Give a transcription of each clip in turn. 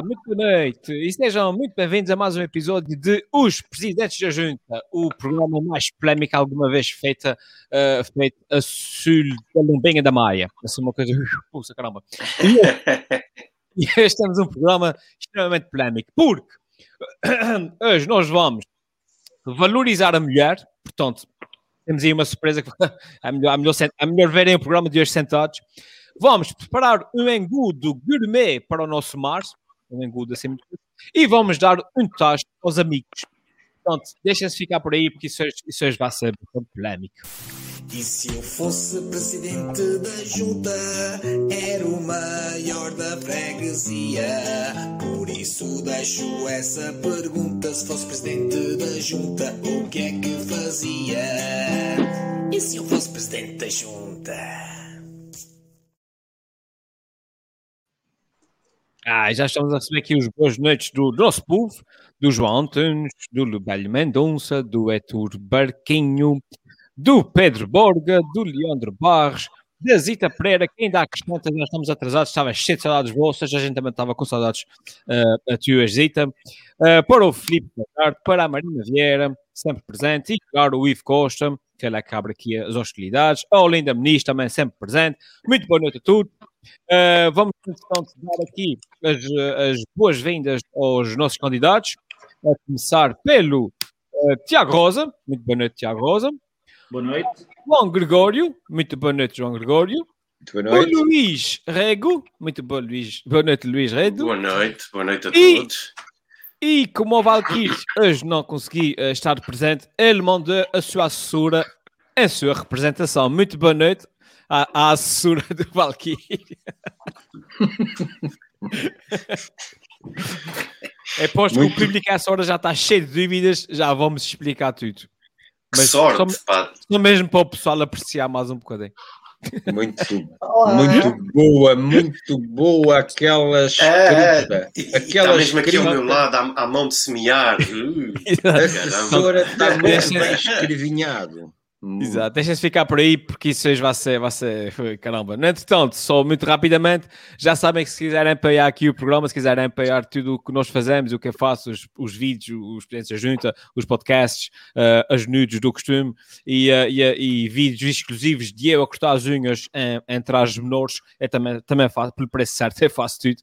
Olá, muito boa noite e sejam muito bem-vindos a mais um episódio de Os Presidentes da Junta, o programa mais polémico alguma vez feita, uh, feito a sul da Lombenha da Maia. Assim uma coisa, puxa caramba. E, hoje temos um programa extremamente polémico, porque hoje nós vamos valorizar a mulher, portanto, temos aí uma surpresa que é melhor, é melhor, é melhor verem o programa de hoje sentados. Vamos preparar um engudo gourmet para o nosso março, um engudo assim muito e vamos dar um tacho aos amigos. Portanto, deixem-se ficar por aí, porque isso hoje, isso hoje vai ser muito polémico. E se eu fosse presidente da junta, era o maior da freguesia. Por isso deixo essa pergunta: se fosse presidente da junta, o que é que fazia? E se eu fosse presidente da junta? Ah, já estamos a receber aqui os boas noites do, do nosso povo, do João Antunes, do Lubelho Mendonça, do Héctor Barquinho, do Pedro Borga, do Leandro Barros, da Zita Pereira, que ainda acrescenta, nós estamos atrasados, estava cheio de saudades vossas, a gente também estava com saudades uh, a tio Zita, uh, para o Filipe Lagarde, para a Marina Vieira, sempre presente, e claro, o Ivo Costa, que ele é que abre aqui as hostilidades, a Olinda Muniz também sempre presente, muito boa noite a todos, Uh, vamos, então, dar aqui as, as boas-vindas aos nossos candidatos, a começar pelo uh, Tiago Rosa. Muito boa noite, Tiago Rosa. Boa noite. João Gregório. Muito boa noite, João Gregório. Muito boa noite. O Luís Rego. Muito boa, Luís. boa noite, Luís Rego. Boa noite, boa noite a e, todos. E como o Valkyrie hoje não consegui uh, estar presente, ele mandou a sua assessora em sua representação. Muito boa noite, a, a assessora do Valkyrie. é posto Muito... que o público a essa hora já está cheio de dúvidas, já vamos explicar tudo. Mas que sorte, só, pá. Só mesmo para o pessoal apreciar mais um bocadinho. Muito, muito boa, muito boa aquela escrita. É, é. aquela está mesmo escrita. aqui ao meu lado, à, à mão de semear. Uh, a assessora está muito bem escrevinhado. Exato, deixem-se ficar por aí porque isso hoje vai ser, vai ser, caramba. No entretanto, só muito rapidamente, já sabem que se quiserem apoiar aqui o programa, se quiserem apoiar tudo o que nós fazemos, o que eu faço, os, os vídeos, os presidentes junta, os podcasts, uh, as nudes do costume e, uh, e, uh, e, vídeos exclusivos de eu a cortar as unhas em, em trajes menores, é também, também faço, pelo preço certo, eu faço tudo.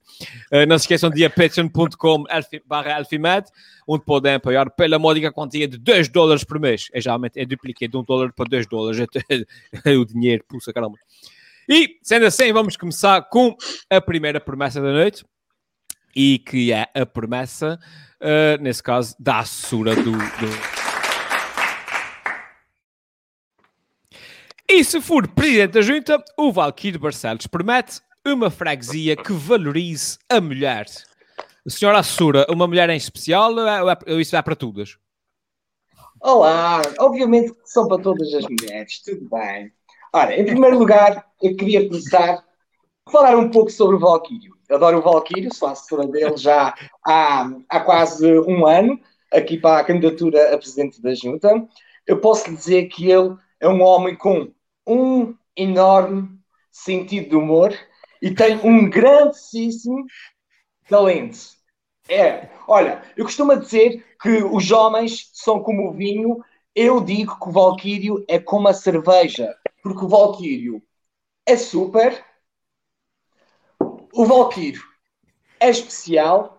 não se esqueçam de ir a patreon.com onde podem apoiar pela módica quantia de 2 dólares por mês. É já é dupliquei de 1 dólar para 2 dólares. É, o dinheiro, puxa caramba. E, sendo assim, vamos começar com a primeira promessa da noite. E que é a promessa, uh, nesse caso, da assessora do... do... E se for presidente da junta, o Valquírio Barcelos promete uma freguesia que valorize a mulher. Senhora Assura, uma mulher em especial ou isso vai para todas? Olá, obviamente que são para todas as mulheres, tudo bem. Ora, em primeiro lugar, eu queria começar a falar um pouco sobre o Valkyrio. Adoro o Valkyrio, sou assessora dele já há, há quase um ano, aqui para a candidatura a presidente da Junta. Eu posso dizer que ele é um homem com um enorme sentido de humor e tem um grandíssimo talento. É, olha, eu costumo dizer que os homens são como o vinho, eu digo que o Valquírio é como a cerveja, porque o Valquírio é super, o Valquírio é especial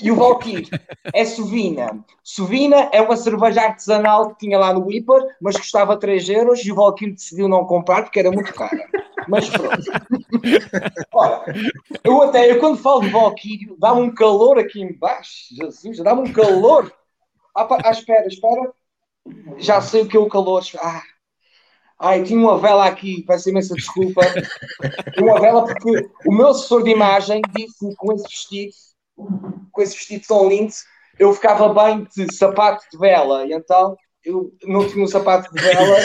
e o Valkyrie é Sovina. Sovina é uma cerveja artesanal que tinha lá no Whipper, mas custava 3 euros e o Valkyrie decidiu não comprar porque era muito cara. Mas pronto. Ora, eu até, eu quando falo de Valkyrie, dá-me um calor aqui embaixo. Jesus, dá-me um calor. Ah, ah, espera, espera. Já sei o que é o calor. Ah. Ai, tinha uma vela aqui, peço imensa desculpa. Uma vela porque o meu assessor de imagem disse-me com esse vestido com esse vestido tão lindo, eu ficava bem de sapato de vela, e então eu não tinha um sapato de vela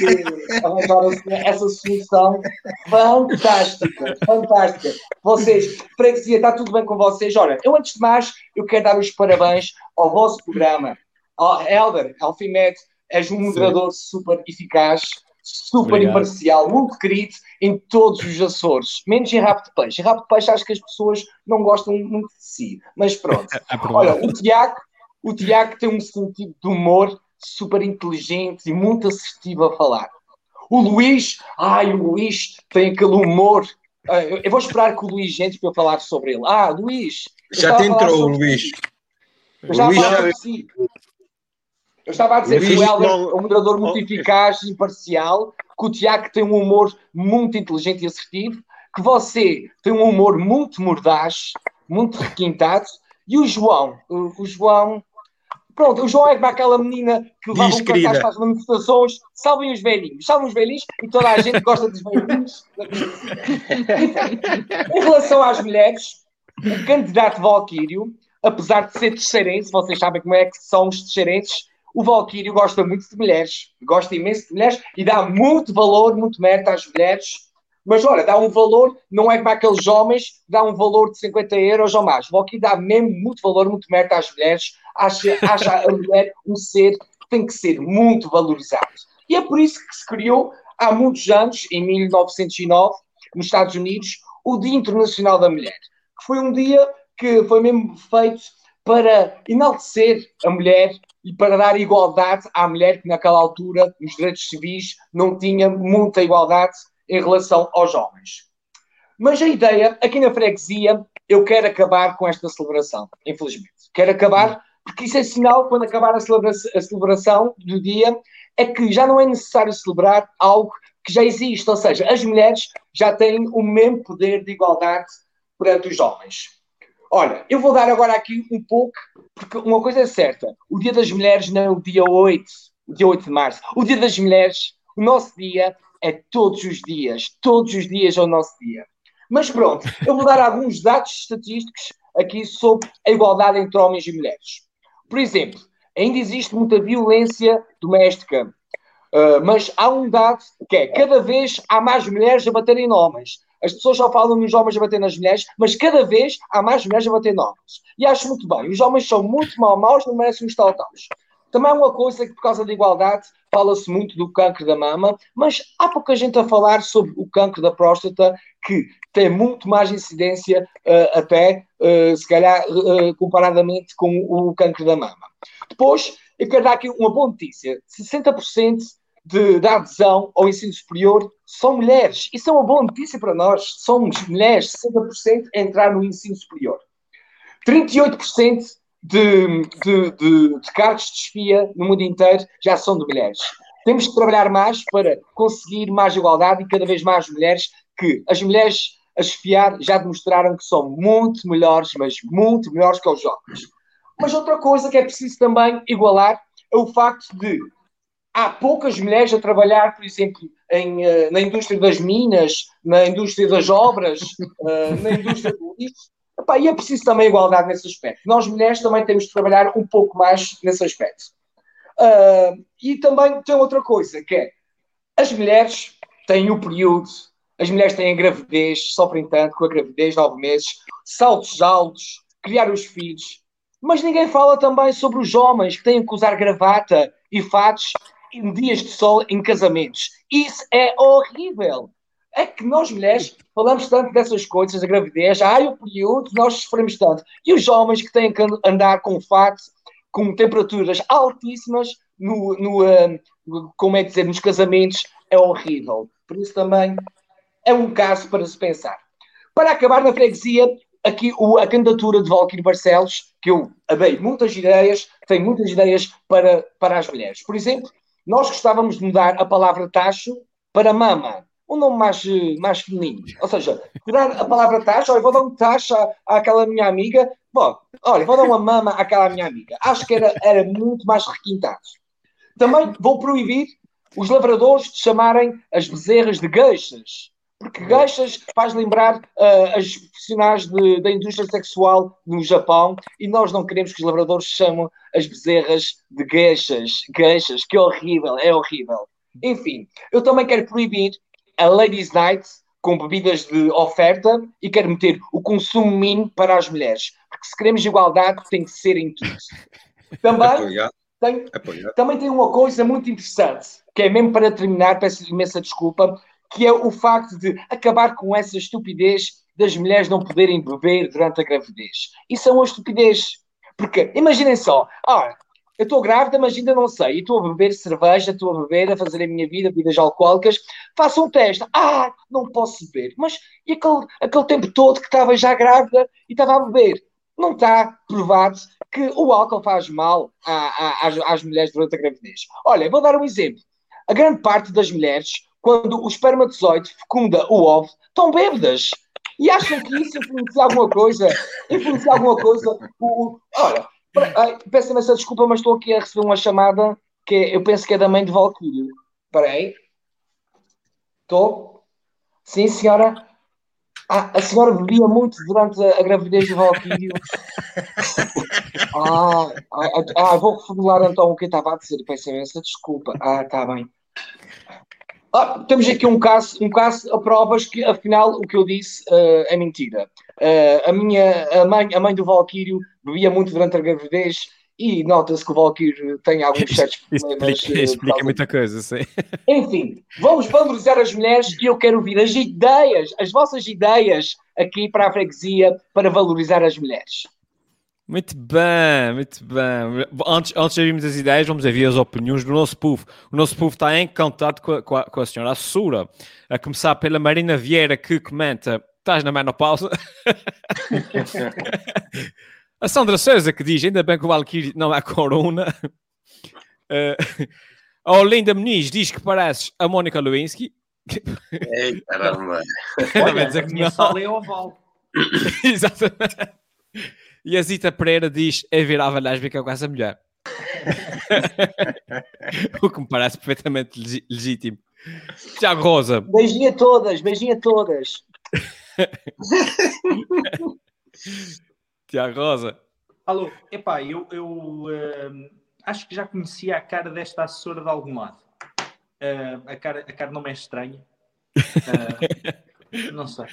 e arranjaram essa solução fantástica, fantástica. Vocês, freguesia, está tudo bem com vocês? Olha, eu antes de mais, eu quero dar os parabéns ao vosso programa. Oh, Helder, Alfimed, és um moderador Sim. super eficaz, super Obrigado. imparcial, muito querido em todos os Açores, menos em rabo de peixe. Em rabo de peixe acho que as pessoas não gostam muito de si, mas pronto. É Olha, o Tiago, o Tiago tem um sentido de humor super inteligente e muito assertivo a falar. O Luís, ai, o Luís tem aquele humor. Ah, eu vou esperar que o Luís entre para eu falar sobre ele. Ah, Luís. Já te entrou, Luís. si. Luís já- sobre si. Eu estava a dizer que o Helder é um moderador muito Oh, eficaz e imparcial, que o Tiago tem um humor muito inteligente e assertivo, que você tem um humor muito mordaz, muito requintado, e o João, o, o João, pronto, o João é como aquela menina que levava um cartaz para as manifestações, salvem os velhinhos, salvem os velhinhos, e toda a gente gosta dos velhinhos. em relação às mulheres, o candidato Valquírio, apesar de ser terceirense, vocês sabem como é que são os terceirenses, o Valquírio gosta muito de mulheres, gosta imenso de mulheres e dá muito valor, muito mérito às mulheres. Mas olha, dá um valor, não é como aqueles homens, dá um valor de 50 euros ou mais. O Valquírio dá mesmo muito valor, muito mérito às mulheres, acha, acha a mulher um ser que tem que ser muito valorizado. E é por isso que se criou há muitos anos, em 1909, nos Estados Unidos, o Dia Internacional da Mulher, que foi um dia que foi mesmo feito para enaltecer a mulher e para dar igualdade à mulher que naquela altura, nos direitos civis, não tinha muita igualdade em relação aos homens. Mas a ideia, aqui na freguesia, eu quero acabar com esta celebração, infelizmente. Quero acabar, porque isso é sinal, quando acabar a celebração, a celebração do dia, é que já não é necessário celebrar algo que já existe, ou seja, as mulheres já têm o mesmo poder de igualdade perante os homens. Olha, eu vou dar agora aqui um pouco, porque uma coisa é certa: o Dia das Mulheres não é o dia 8, o dia 8 de março. O Dia das Mulheres, o nosso dia, é todos os dias. Todos os dias é o nosso dia. Mas pronto, eu vou dar alguns dados estatísticos aqui sobre a igualdade entre homens e mulheres. Por exemplo, ainda existe muita violência doméstica, Uh, mas há um dado que é cada vez há mais mulheres a baterem em homens. As pessoas só falam nos homens a bater nas mulheres, mas cada vez há mais mulheres a bater homens. E acho muito bem. Os homens são muito mal maus, não merecem uns tal-taus. Também há uma coisa que, por causa da igualdade, fala-se muito do cancro da mama, mas há pouca gente a falar sobre o cancro da próstata, que tem muito mais incidência, uh, até, uh, se calhar, comparadamente com o cancro da mama. Depois, eu quero dar aqui uma boa notícia: 60% de, da adesão ao ensino superior são mulheres. Isso é uma boa notícia para nós. Somos mulheres, 60% a entrar no ensino superior. 38% de, de, de, de cargos de desfia no mundo inteiro já são de mulheres. Temos que trabalhar mais para conseguir mais igualdade e cada vez mais mulheres que as mulheres a esfiar já demonstraram que são muito melhores, mas muito melhores que os homens. Mas outra coisa que é preciso também igualar é o facto de há poucas mulheres a trabalhar, por exemplo, em, uh, na indústria das minas, na indústria das obras, uh, na indústria do lixo. Epá, e é preciso também igualdade nesse aspecto. Nós, mulheres, também temos de trabalhar um pouco mais nesse aspecto. Uh, e também tem outra coisa, que é as mulheres têm o período, as mulheres têm a gravidez, sofrem tanto com a gravidez, nove meses, saltos altos, criar os filhos. Mas ninguém fala também sobre os homens que têm que usar gravata e fatos em dias de sol em casamentos. Isso é horrível. É que nós mulheres falamos tanto dessas coisas, a gravidez, ai o período, nós sofremos tanto. E os homens que têm que andar com fato, com temperaturas altíssimas, no, no, uh, como é dizer, nos casamentos, é horrível. Por isso também é um caso para se pensar. Para acabar na freguesia, aqui o, a candidatura de Valquírio Barcelos, que eu dei muitas ideias, tem muitas ideias para, para as mulheres. Por exemplo, nós gostávamos de mudar a palavra tacho para mama, um nome mais, mais feminino. Ou seja, tirar a palavra tacho, olha, vou dar um tacho à, àquela minha amiga, bom, olha, vou dar uma mama àquela minha amiga. Acho que era, era muito mais requintado. Também vou proibir os lavradores de chamarem as bezerras de geixas, porque geixas faz lembrar uh, as profissionais de, da indústria sexual no Japão e nós não queremos que os lavradores chamem as bezerras de geixas, geixas, que horrível, é horrível. Enfim, eu também quero proibir a Ladies Night com bebidas de oferta e quero meter o consumo mínimo para as mulheres, porque se queremos igualdade tem que ser em tudo. Também tem, também tem uma coisa muito interessante, que é mesmo para terminar, peço imensa desculpa, que é o facto de acabar com essa estupidez das mulheres não poderem beber durante a gravidez. Isso é uma estupidez. Porque, imaginem só, ah, eu estou grávida, mas ainda não sei, e estou a beber cerveja, estou a beber, a fazer a minha vida, bebidas alcoólicas, faço um teste, ah, não posso beber. Mas e aquele, aquele tempo todo que estava já grávida e estava a beber? Não está provado que o álcool faz mal às, às mulheres durante a gravidez. Olha, vou dar um exemplo. A grande parte das mulheres, quando o espermatozoide fecunda o ovo, estão bêbadas. E acham que isso influencia alguma coisa? Influencia alguma coisa? O, o, olha, peço imensa desculpa, mas estou aqui a receber uma chamada que eu penso que é da mãe de Valkyrie. Espera aí. Estou? Sim, senhora? Ah, a senhora bebia muito durante a, gravidez de Valkyrie. ah, ah, ah, vou reformular então o que estava a dizer. Peço imensa desculpa. Ah, está bem. Ah, temos aqui um caso, um caso a provas que afinal o que eu disse uh, é mentira. Uh, a minha a mãe, a mãe do Valkyrio bebia muito durante a gravidez e nota-se que o Valkyrio tem alguns certos problemas. Explica, uh, explica muita coisa, sim. Enfim, vamos valorizar as mulheres e eu quero ouvir as ideias, as vossas ideias aqui para a freguesia para valorizar as mulheres. Muito bem, muito bem. Antes, antes de ouvirmos as ideias, vamos ouvir as opiniões do nosso povo. O nosso povo está encantado com a, com a, com a senhora Assura. A começar pela Marina Vieira, que comenta: estás na menopausa? a Sandra Souza, que diz: ainda bem que o Valkyrie não é corona. Uh, a Olinda Muniz diz que pareces a Mónica Lewinsky. Ei, caramba. Olha, a minha sala é oval. Exatamente. E a Zita Pereira diz: é virava lésbica com essa mulher. o que me parece perfeitamente legítimo. Tiago Rosa. Beijinho a todas, beijinho a todas. Tiago Rosa. Alô, epá, eu, eu uh, acho que já conhecia a cara desta assessora de algum lado. Uh, a, cara, a cara não me é estranha. Uh, não sei.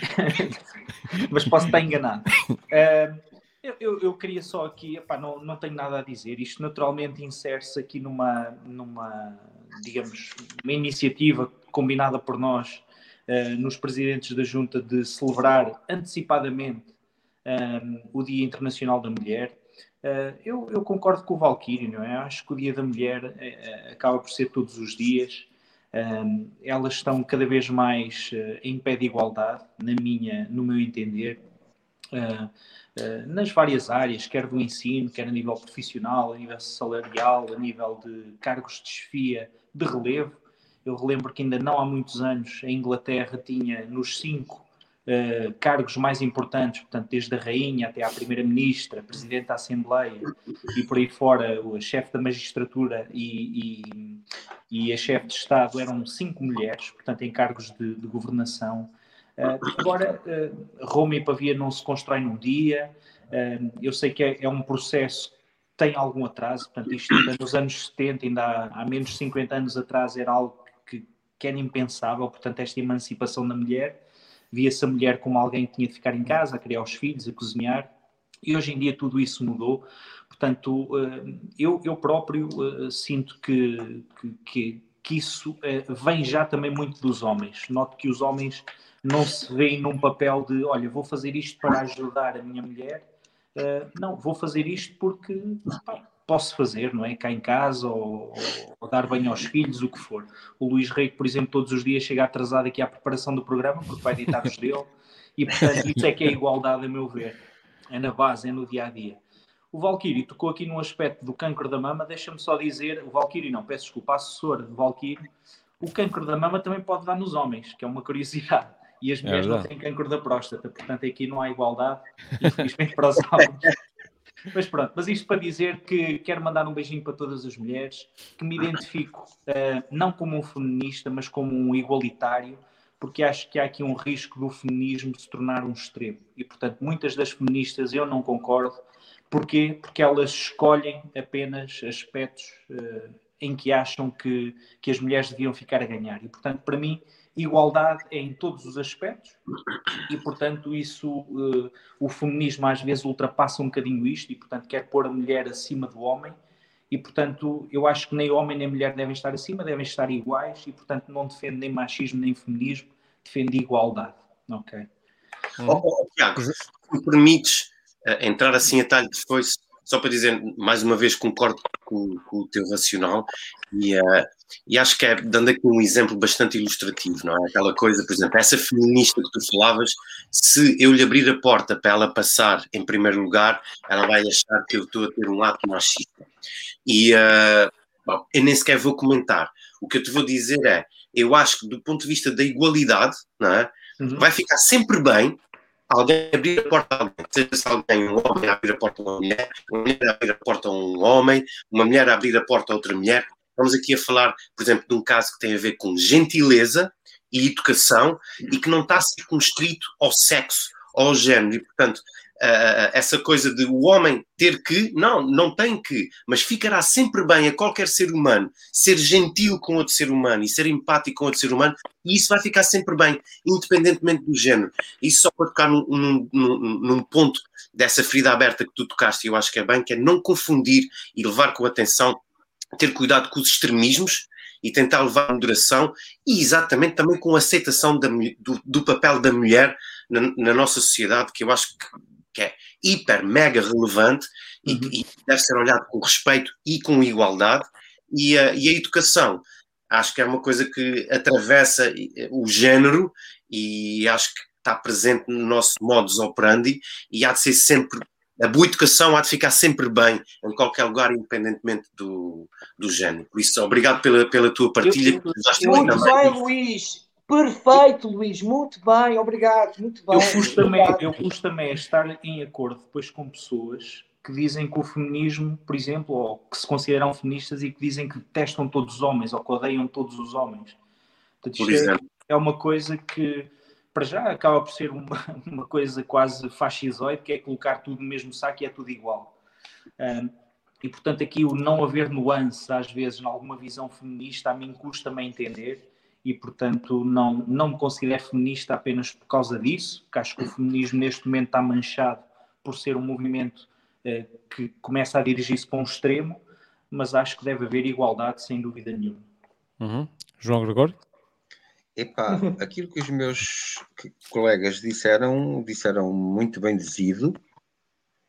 Mas posso estar enganado. Uh, eu, eu, eu, queria só aqui, não, não tenho nada a dizer. Isto naturalmente insere-se aqui numa, numa, digamos, uma iniciativa combinada por nós, uh, nos presidentes da Junta, de celebrar antecipadamente um, eh, o Dia Internacional da Mulher. Uh, eu, eu, concordo com o Valkyrie, não é? Acho que o Dia da Mulher uh, acaba por ser todos os dias. Um, elas estão cada vez mais em pé de igualdade, na minha, no meu entender. Uh, nas várias áreas, quer do ensino, quer a nível profissional, a nível salarial, a nível de cargos de desfia, de relevo. Eu relembro que ainda não há muitos anos a Inglaterra tinha nos cinco uh, cargos mais importantes, portanto, desde a rainha até à primeira-ministra, presidente da Assembleia e por aí fora, a chefe da magistratura e, e, e a chefe de Estado eram cinco mulheres, portanto, em cargos de, de governação. Uh, agora, uh, Roma e Pavia não se constroem num dia. Uh, eu sei que é, é, um processo que tem algum atraso, portanto, isto ainda nos anos 70, ainda há, há menos de 50 anos atrás, era algo que, que era impensável, portanto, esta emancipação da mulher. Via-se a mulher como alguém que tinha de ficar em casa, a criar os filhos, a cozinhar, e hoje em dia tudo isso mudou. Portanto, eu, eu próprio sinto que, que, que isso vem já também muito dos homens. Noto que os homens não se veem num papel de, olha, vou fazer isto para ajudar a minha mulher. Uh, não, vou fazer isto porque pá, posso fazer, não é? Cá em casa ou, ou, dar banho aos filhos, o que for. O Luís Rei, por exemplo, todos os dias chega atrasado aqui à preparação do programa porque vai editar os dele e, portanto, isso é que é igualdade, a meu ver. É na base, é no dia a dia. O Valkyrie tocou aqui no aspecto do câncer da mama. Deixa-me só dizer, o Valkyrie não, peço desculpa, assessor de Valkyrie, o câncer da mama também pode dar nos homens, que é uma curiosidade e as é mulheres é não têm câncer da próstata, portanto aqui não há igualdade, infelizmente para os homens. Mas pronto, mas isto para dizer que quero mandar um beijinho para todas as mulheres, que me identifico uh, não como um feminista, mas como um igualitário, porque acho que há aqui um risco do feminismo se tornar um extremo. E portanto, muitas das feministas eu não concordo. Porquê? Porque elas escolhem apenas aspectos uh, em que acham que, que as mulheres deviam ficar a ganhar. E portanto, para mim, igualdade é em todos os aspectos e, portanto, isso, uh, o feminismo às vezes ultrapassa um bocadinho isto e, portanto, quer pôr a mulher acima do homem e, portanto, eu acho que nem homem nem mulher devem estar acima, devem estar iguais e, portanto, não defendo nem machismo nem feminismo, defendo igualdade. Ok. Uhum. Oh, oh, Tiago, se me permites uh, entrar assim a talho de foice, só para dizer, mais uma vez, concordo com, com o teu racional e, uh, e acho que é, dando aqui um exemplo bastante ilustrativo, não é? Aquela coisa, por exemplo, essa feminista que tu falavas, se eu lhe abrir a porta para ela passar em primeiro lugar, ela vai achar que eu estou a ter um ato machista. E uh, bom, eu nem sequer vou comentar. O que eu te vou dizer é, eu acho que do ponto de vista da igualdade, não é? Uhum. vai ficar sempre bem alguém abrir a porta a alguém, seja se alguém, um homem abrir a porta a uma mulher, uma mulher abrir a porta a um homem, uma mulher abrir a porta a outra mulher. Estamos aqui a falar, por exemplo, de um caso que tem a ver com gentileza e educação e que não está circunscrito ao sexo, ao género. E, portanto, uh, essa coisa de o homem ter que, não, não tem que, mas ficará sempre bem a qualquer ser humano ser gentil com outro ser humano e ser empático com outro ser humano, e isso vai ficar sempre bem, independentemente do género. Isso só para tocar num, num, num, num ponto dessa ferida aberta que tu tocaste, e eu acho que é bem, que é não confundir e levar com atenção, ter cuidado com os extremismos, e tentar levar a moderação e exatamente também com a aceitação da, do, do, papel da mulher na, na, nossa sociedade, que eu acho que que é hiper, mega relevante uhum. e, e, deve ser olhado com respeito e com igualdade. E a, e a educação, acho que é uma coisa que atravessa o género e acho que está presente no nosso modus operandi e há de ser sempre a boa educação há de ficar sempre bem em qualquer lugar, independentemente do, do género. Por isso, obrigado pela, pela tua partilha. Eu, eu, muito bem, Luís. Perfeito, Luís, muito bem, obrigado, muito bem. Eu pus, também, eu pus também a estar em acordo depois com pessoas que dizem que o feminismo, por exemplo, ou que se consideram feministas e que dizem que detestam todos os homens ou que odeiam todos os homens. Portanto, isto é, é, uma coisa que, para já, acaba por ser uma, uma coisa quase fascisoide, que é colocar tudo no mesmo saco e é tudo igual. Um, e, portanto, aqui o não haver nuance, às vezes, em alguma visão feminista, a mim custa-me entender e, portanto, não, não me considero feminista apenas por causa disso, que acho que o feminismo neste momento está manchado por ser um movimento eh, que começa a dirigir-se para um extremo, mas acho que deve haver igualdade, sem dúvida nenhuma. Uhum. João Gregório? Epá, aquilo que os meus colegas disseram, disseram muito bem dizido.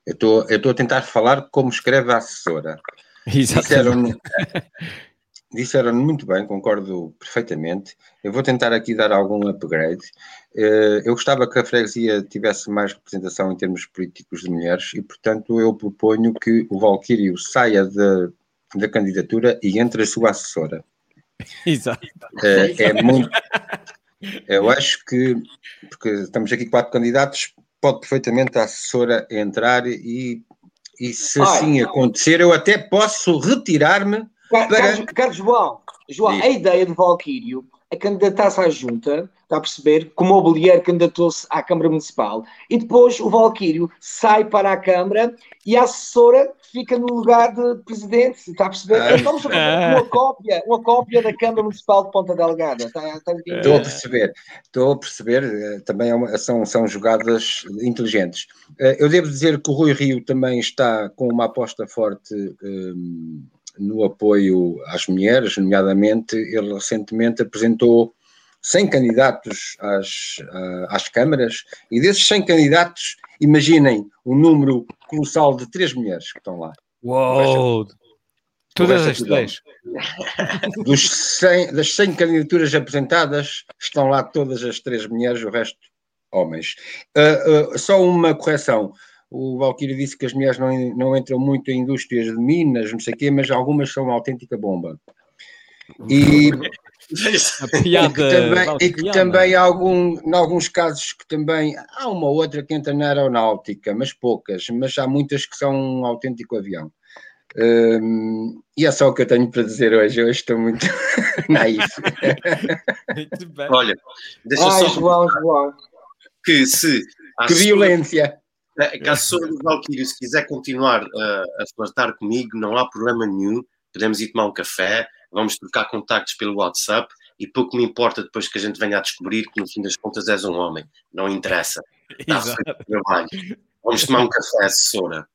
Eu estou a tentar falar como escreve a assessora. Exatamente. Disseram, disseram muito bem, concordo perfeitamente. Eu vou tentar aqui dar algum upgrade. Eh, eu gostava que a freguesia tivesse mais representação em termos políticos de mulheres e, portanto, eu proponho que o Valquírio saia da, da candidatura e entre a sua assessora. Exato. É, é muito. Eu acho que, porque estamos aqui quatro candidatos, pode perfeitamente a assessora entrar e, e se assim acontecer, eu até posso retirar-me Carlos, Carlos João, João a ideia de Valquírio a candidatar-se à junta, está a perceber? Como o Mobilier candidatou-se à Câmara Municipal e depois o Valquírio sai para a Câmara e a assessora fica no lugar de presidente, está a perceber? Ah. Então, fazer uma cópia, uma cópia da Câmara Municipal de Ponta Delgada. Está, está a estou a perceber, estou a perceber, eh, também é uma, são, são jogadas inteligentes. Eh, eu devo dizer que o Rui Rio também está com uma aposta forte. Um, no apoio às mulheres, nomeadamente, ele recentemente apresentou 100 candidatos às, às câmaras, e desses 100 candidatos, imaginem um número colossal de três mulheres que estão lá. Uou! Todas as três. Dos 100, das 100 candidaturas apresentadas, estão lá todas as três mulheres, o resto homens. Uh, uh, só uma correção o Valkyrie disse que as mulheres não, não entram muito em indústrias de minas, não sei o quê, mas algumas são uma autêntica bomba. E, e que também, e que também algum, em alguns casos que também há uma outra que entra na aeronáutica, mas poucas, mas há muitas que são um autêntico avião. Um, e é só o que eu tenho para dizer hoje. Hoje estou muito naif. Olha, deixa Ai, só João, João. que se que violência Caso do Valkyrie, se quiser continuar a, a flertar comigo, não há problema nenhum. Podemos ir tomar um café, vamos trocar contactos pelo WhatsApp e pouco me importa depois que a gente venha a descobrir que no fim das contas és um homem. Não interessa. Está o trabalho. Vamos tomar um café, assessora.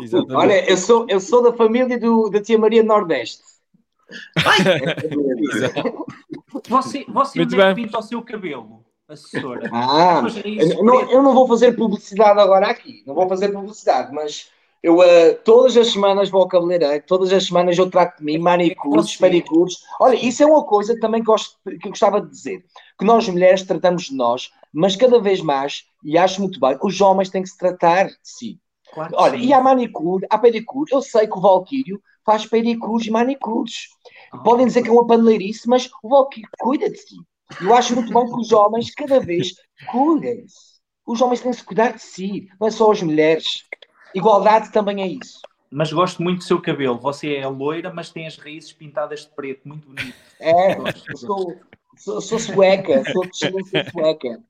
Exatamente. Olha, eu sou, eu sou da família do, da tia Maria Nordeste. Você, você Muito onde é que pinta o seu cabelo, assessora? Ah, eu não, eu não vou fazer publicidade agora aqui, não vou fazer publicidade, mas eu eh, todas as semanas vou ao cabeleireiro, todas as semanas eu trato de mim, manicures, pedicures. Olha, isso é uma coisa também que, gosto, que eu gostava de dizer, que nós mulheres tratamos de nós, mas cada vez mais, e acho muito bem, os homens têm que se tratar de si. Claro Olha, sim. e há manicure, há pedicure, eu sei que o Valquírio faz pedicures e manicures. Podem dizer que é uma paneleirice, mas o Valquírio cuida de si. Eu acho muito bom que os homens cada vez cuidem-se. Os homens têm que se cuidar de si, não é só as mulheres. Igualdade também é isso. Mas gosto muito do seu cabelo. Você é loira, mas tem as raízes pintadas de preto. Muito bonito. É, eu sou, sou, sou sueca, sou de descendência sueca.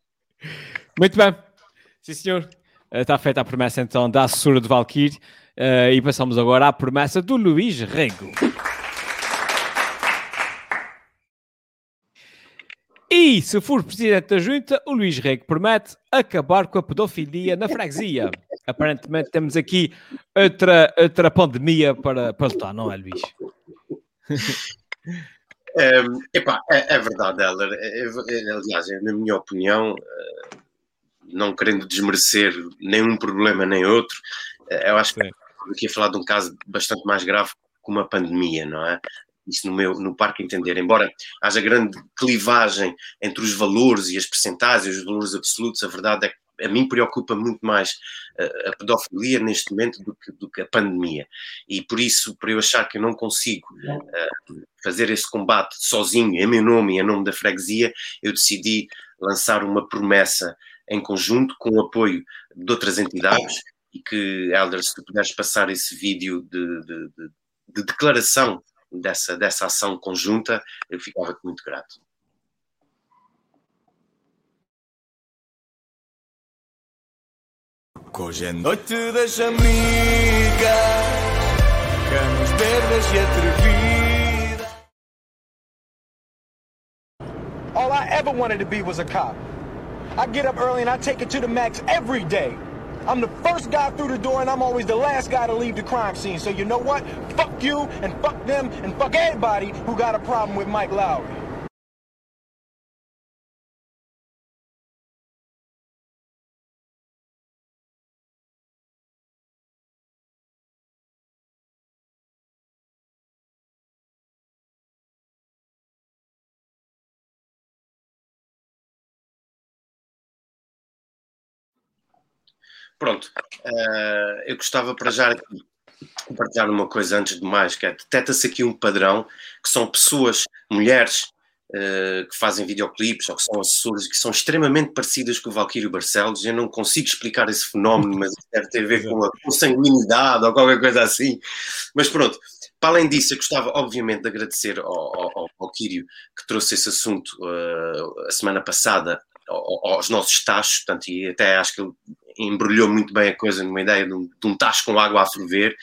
Muito bem. Sim, senhor. Eh, Está feita a promessa então da assessora de Valkyrie eh, e passamos agora à promessa do Luís Rego. E se for presidente da junta, o Luís Rego promete acabar com a pedofilia na freguesia. Aparentemente temos aqui outra, outra pandemia para, para lutar, não é, Luís? Um, epá, é, é verdade, Heller. É- é- aliás, é, na minha opinião, eh, não querendo desmerecer nenhum problema nem outro, eh, eu acho que aqui a falar de um caso bastante mais grave que uma pandemia, não é? Isso no meu no parque entender. Embora haja grande clivagem entre os valores e as percentagens, os valores absolutos, a verdade é que a mim preocupa muito mais eh, a pedofilia neste momento do que, do que a pandemia. E por isso, por eu achar que eu não consigo eh, fazer esse combate sozinho, em meu nome e em nome da freguesia, eu decidi lançar uma promessa em conjunto, com o apoio de outras entidades, e que, Helder, se tu puderes passar esse vídeo de, de- de- de declaração dessa, dessa ação conjunta, eu ficava muito grato. Hoje é noite das amigas, camas verdes e atrevidas. All I ever wanted to be was a cop. I get up early and I take it to the max every day. I'm the first guy through the door and I'm always the last guy to leave the crime scene. So you know what? Fuck you and fuck them and fuck everybody who got a problem with Mike Lowry. Pronto, eh, eu gostava para já compartilhar uma coisa antes de mais, que é, detecta-se aqui um padrão, que são pessoas, mulheres, eh, que fazem videoclipes ou que são assessores que são extremamente parecidas com o Valquírio Barcelos. Eu não consigo explicar esse fenómeno, mas deve ter a ver com a consanguinidade ou qualquer coisa assim. Mas pronto, para além disso, eu gostava, obviamente, de agradecer ao, ao, ao que trouxe esse assunto eh, a semana passada ao- aos nossos tachos, portanto, e até acho que ele embrulhou muito bem a coisa numa ideia de um, de um tacho com água a ferver,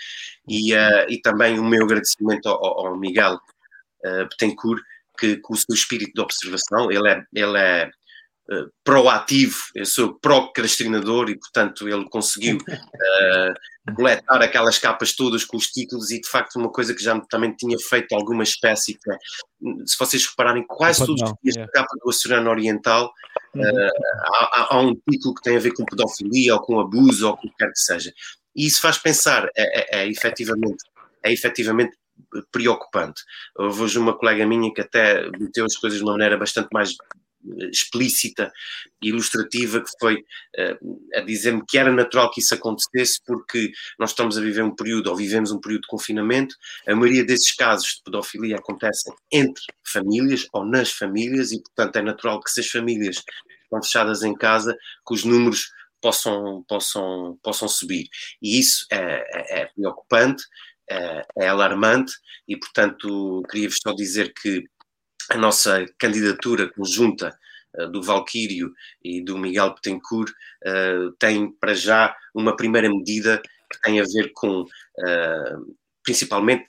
e, eh, e também o meu agradecimento ao, ao- Miguel uh, Betancourt, que com o seu espírito de observação, ele é, ele é eh, proativo, eu sou procrastinador e, portanto, ele conseguiu eh, coletar aquelas capas todas com os títulos e, de facto, uma coisa que já também tinha feito alguma espécie, que é, se vocês repararem, quase todos os dias yeah. na capa do Oceano Oriental eh, há, há- um título que tem a ver com pedofilia ou com abuso ou com o que quer que seja. E isso faz pensar, é, é, é efetivamente, é efetivamente preocupante. Uma colega minha que até meteu as coisas de uma maneira bastante mais explícita e ilustrativa, que foi eh, a dizer-me que era natural que isso acontecesse porque nós estamos a viver um período, ou vivemos um período de confinamento, a maioria desses casos de pedofilia acontecem entre famílias ou nas famílias e, portanto, é natural que se as famílias estão fechadas em casa, que os números possam, possam, possam subir. E isso é, é- é preocupante, é, é alarmante e, portanto, queria-vos só dizer que a nossa candidatura conjunta eh, do Valquírio e do Miguel Betancourt eh, tem para já uma primeira medida que tem a ver com eh, principalmente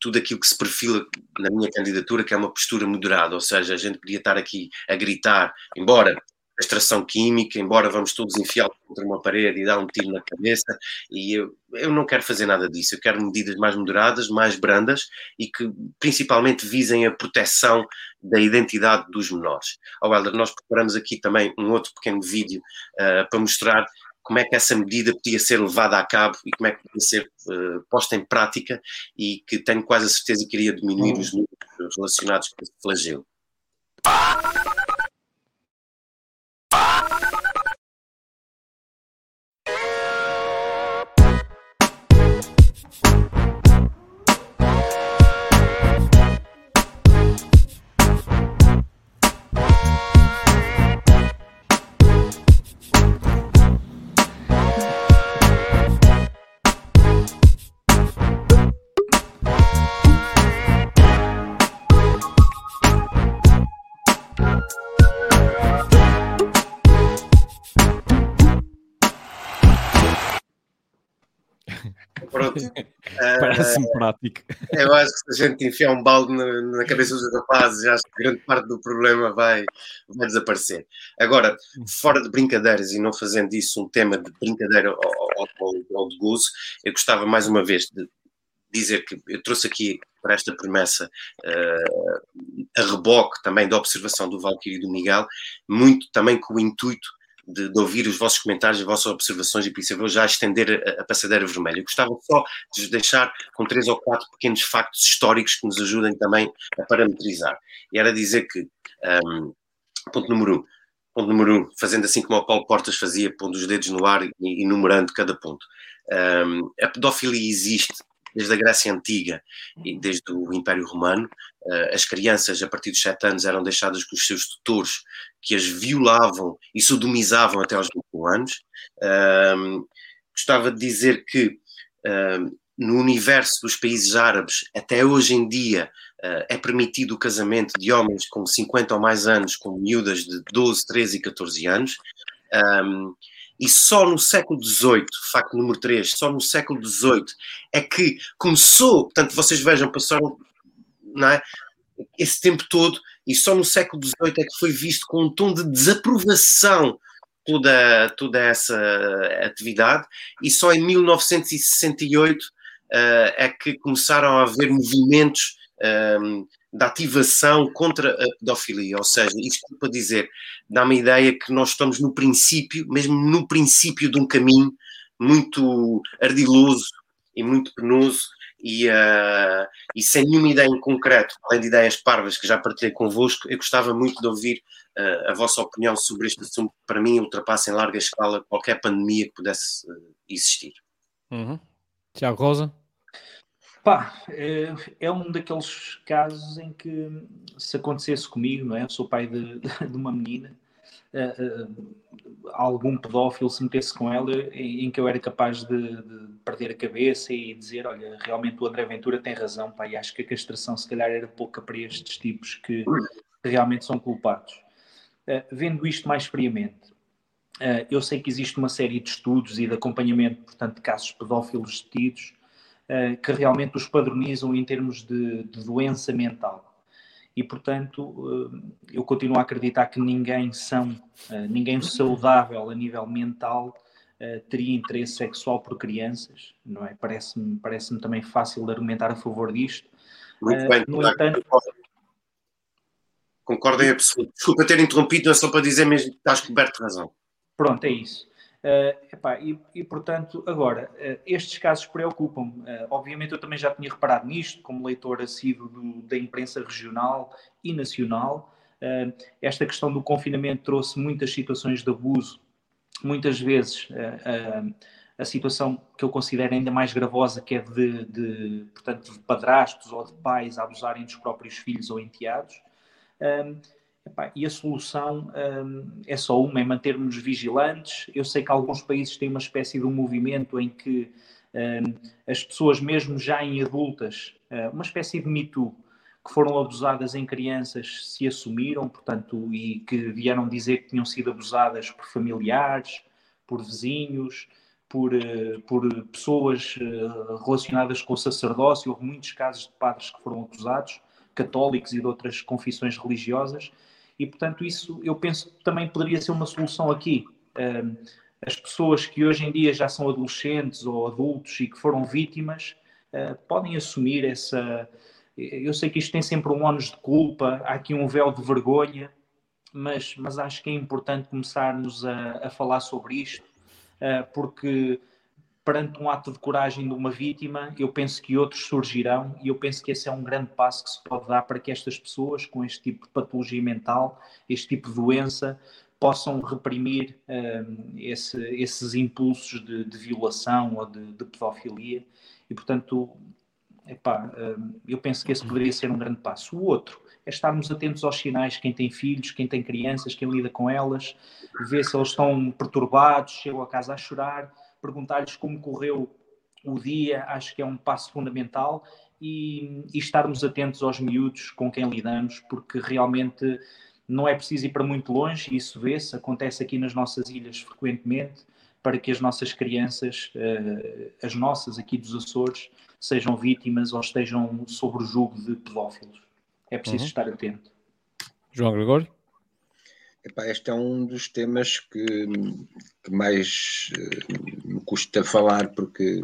tudo aquilo que se perfila na minha candidatura, que é uma postura moderada, ou seja, a gente podia estar aqui a gritar, embora castração química, embora vamos todos enfiá-lo contra uma parede e dar um tiro na cabeça, e eu, eu não quero fazer nada disso, eu quero medidas mais moderadas, mais brandas e que principalmente visem a proteção da identidade dos menores. Ao Helder, nós preparamos aqui também um outro pequeno vídeo uh, para mostrar como é que essa medida podia ser levada a cabo e como é que podia ser uh, posta em prática e que tenho quase a certeza que iria diminuir os números relacionados com esse flagelo. Pronto. Parece-me Uh, prático. eu acho que se a gente enfiar um balde na, na cabeça dos rapazes, acho que grande parte do problema vai, vai desaparecer. Agora, fora de brincadeiras e não fazendo disso um tema de brincadeira ou, ou- ou- de gozo, eu gostava mais uma vez de dizer que eu trouxe aqui para esta promessa uh, a reboque também da observação do Valkyrie e do Miguel, muito também com o intuito de, de ouvir os vossos comentários, as vossas observações, e por isso eu vou já estender a, a passadeira vermelha. Eu gostava só de vos deixar com três ou quatro pequenos factos históricos que nos ajudem também a parametrizar. E era dizer que, um, ponto número um, ponto número um, fazendo assim como o Paulo Portas fazia, pondo os dedos no ar e, numerando cada ponto. Um, a pedofilia existe desde a Grécia Antiga e desde o Império Romano. Uh, as crianças, a partir dos 7 anos, eram deixadas com os seus tutores, que as violavam e sodomizavam até aos 21 anos. Um, gostava de dizer que um, no universo dos países árabes, até hoje em dia, uh, é permitido o casamento de homens com 50 ou mais anos com miúdas de 12, 13 e 14 anos. Um, e só no século XVIII, facto número 3, só no século XVIII é que começou, portanto, vocês vejam, passaram não é, esse tempo todo, e só no século XVIII é que foi visto com um tom de desaprovação toda, toda essa atividade, e só em 1968 uh, é que começaram a haver movimentos um, de ativação contra a pedofilia, ou seja, isto para dizer, dá-me a ideia que nós estamos no princípio, mesmo no princípio de um caminho muito ardiloso e muito penoso e, uh, e sem nenhuma ideia em concreto, além de ideias parvas que já partilhei convosco, eu gostava muito de ouvir uh, a vossa opinião sobre este assunto, que para mim ultrapassa em larga escala qualquer pandemia que pudesse uh, existir. Uhum. Tiago Rosa? Pá, é, é um daqueles casos em que se acontecesse comigo, não é? Eu sou pai de, de uma menina, uh, uh, algum pedófilo se metesse com ela em, que eu era capaz de, de, perder a cabeça e dizer, olha, realmente o André Ventura tem razão, pá, e acho que a castração se calhar era pouca para estes tipos que realmente são culpados. Vendo isto mais friamente, eu sei que existe uma série de estudos e de acompanhamento, portanto, de casos pedófilos detidos, que realmente os padronizam em termos de, de doença mental. E, portanto, uh, eu continuo a acreditar que ninguém são, uh, ninguém saudável a nível mental teria interesse sexual por crianças, não é? Parece-me parece também fácil de argumentar a favor disto. Muito bem, no entanto, Concordo em absoluto. Desculpa ter interrompido, é só para dizer mesmo que estás coberto de razão. Pronto, é isso. Uh, epá, e, e, portanto, agora, uh, estes casos preocupam-me. Uh, obviamente, eu também já tinha reparado nisto, como leitor assíduo do, da imprensa regional e nacional. esta questão do confinamento trouxe muitas situações de abuso, muitas vezes a situação que eu considero ainda mais gravosa, que é de, de, portanto, de padrastos ou de pais abusarem dos próprios filhos ou enteados. Epá, e a solução um, é só uma, é mantermos vigilantes. Eu sei que alguns países têm uma espécie de um movimento em que um, as pessoas, mesmo já em adultas, uh, uma espécie de Me Too, que foram abusadas em crianças, se assumiram, portanto, e que vieram dizer que tinham sido abusadas por familiares, por vizinhos, por, uh, por pessoas uh, relacionadas com o sacerdócio. Houve muitos casos de padres que foram acusados, católicos e de outras confissões religiosas E, portanto, isso eu penso que também poderia ser uma solução aqui. As pessoas que hoje em dia já são adolescentes ou adultos e que foram vítimas uh, podem assumir essa. Eu sei que isto tem sempre um ónus de culpa, há aqui um véu de vergonha, mas, mas acho que é importante começarmos a, a falar sobre isto, uh, porque perante um ato de coragem de uma vítima, eu penso que outros surgirão e eu penso que esse é um grande passo que se pode dar para que estas pessoas com este tipo de patologia mental, este tipo de doença, possam reprimir um, esse, esses impulsos de, de, violação ou de, de pedofilia. E, portanto, epá, um, eu penso que esse poderia ser um grande passo. O outro é estarmos atentos aos sinais, quem tem filhos, quem tem crianças, quem lida com elas, ver se eles estão perturbados, chegam a casa a chorar, perguntar-lhes como correu o dia, acho que é um passo fundamental, e, e estarmos atentos aos miúdos com quem lidamos, porque realmente não é preciso ir para muito longe, isso vê-se, acontece aqui nas nossas ilhas frequentemente, para que as nossas crianças, uh, as nossas aqui dos Açores, sejam vítimas ou estejam sob o jugo de pedófilos. É preciso uhum. estar atento. João Gregório? Epá, este é um dos temas que, que mais me custa falar, porque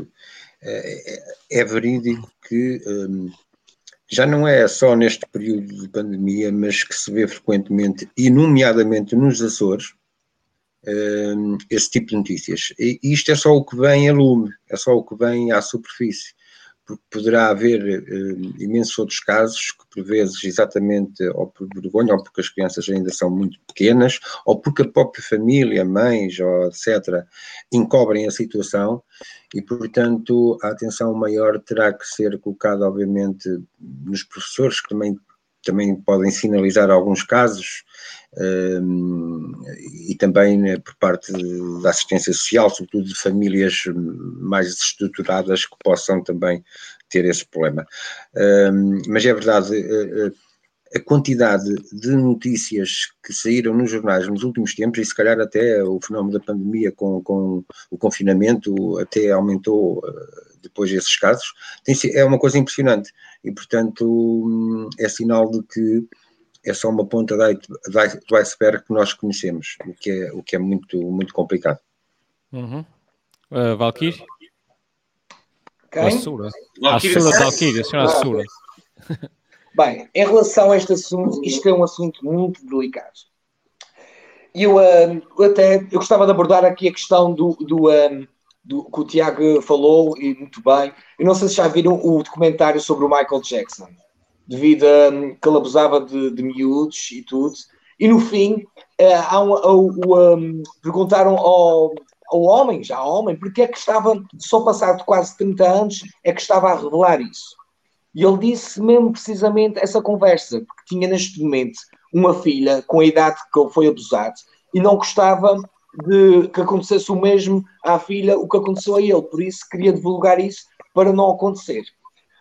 é, é, é verídico que um, já não é só neste período de pandemia, mas que se vê frequentemente, e nomeadamente nos Açores, um, esse tipo de notícias. E isto é só o que vem a lume, é só o que vem à superfície porque poderá haver uh, imensos outros casos que, por vezes, exatamente ou por vergonha, ou porque as crianças ainda são muito pequenas, ou porque a própria família, mães, ou etc., encobrem a situação e, portanto, a atenção maior terá que ser colocada, obviamente, nos professores, que também, também podem sinalizar alguns casos, e também né, por parte da assistência social, sobretudo de famílias mais estruturadas que possam também ter esse problema. mas é verdade, eh, eh, a quantidade de notícias que saíram nos jornais nos últimos tempos, e se calhar até o fenómeno da pandemia com, com o confinamento até aumentou eh, depois desses casos, tem, é uma coisa impressionante. E, portanto, hum, é sinal de que é só uma ponta do iceberg que nós conhecemos, o que é, o que é muito, muito complicado. Uhum. Uh, Valkyrie? Quem? A Sura. A Sura Valkyrie, a senhora Sura. Bem, em relação a este assunto, isto é um assunto muito delicado. Eu, uh, eu até eu gostava de abordar aqui a questão do, do, um, do, que o Tiago falou, e muito bem. Eu não sei se já viram o documentário sobre o Michael Jackson devido a que ele abusava de, de miúdos e tudo. E no fim, uh, um, um, perguntaram ao, ao homem, já ao homem, porque é que estava, só passado quase 30 anos, é que estava a revelar isso. E ele disse mesmo precisamente essa conversa, porque tinha neste momento uma filha com a idade que ele foi abusado e não gostava de que acontecesse o mesmo à filha, o que aconteceu a ele, por isso queria divulgar isso para não acontecer.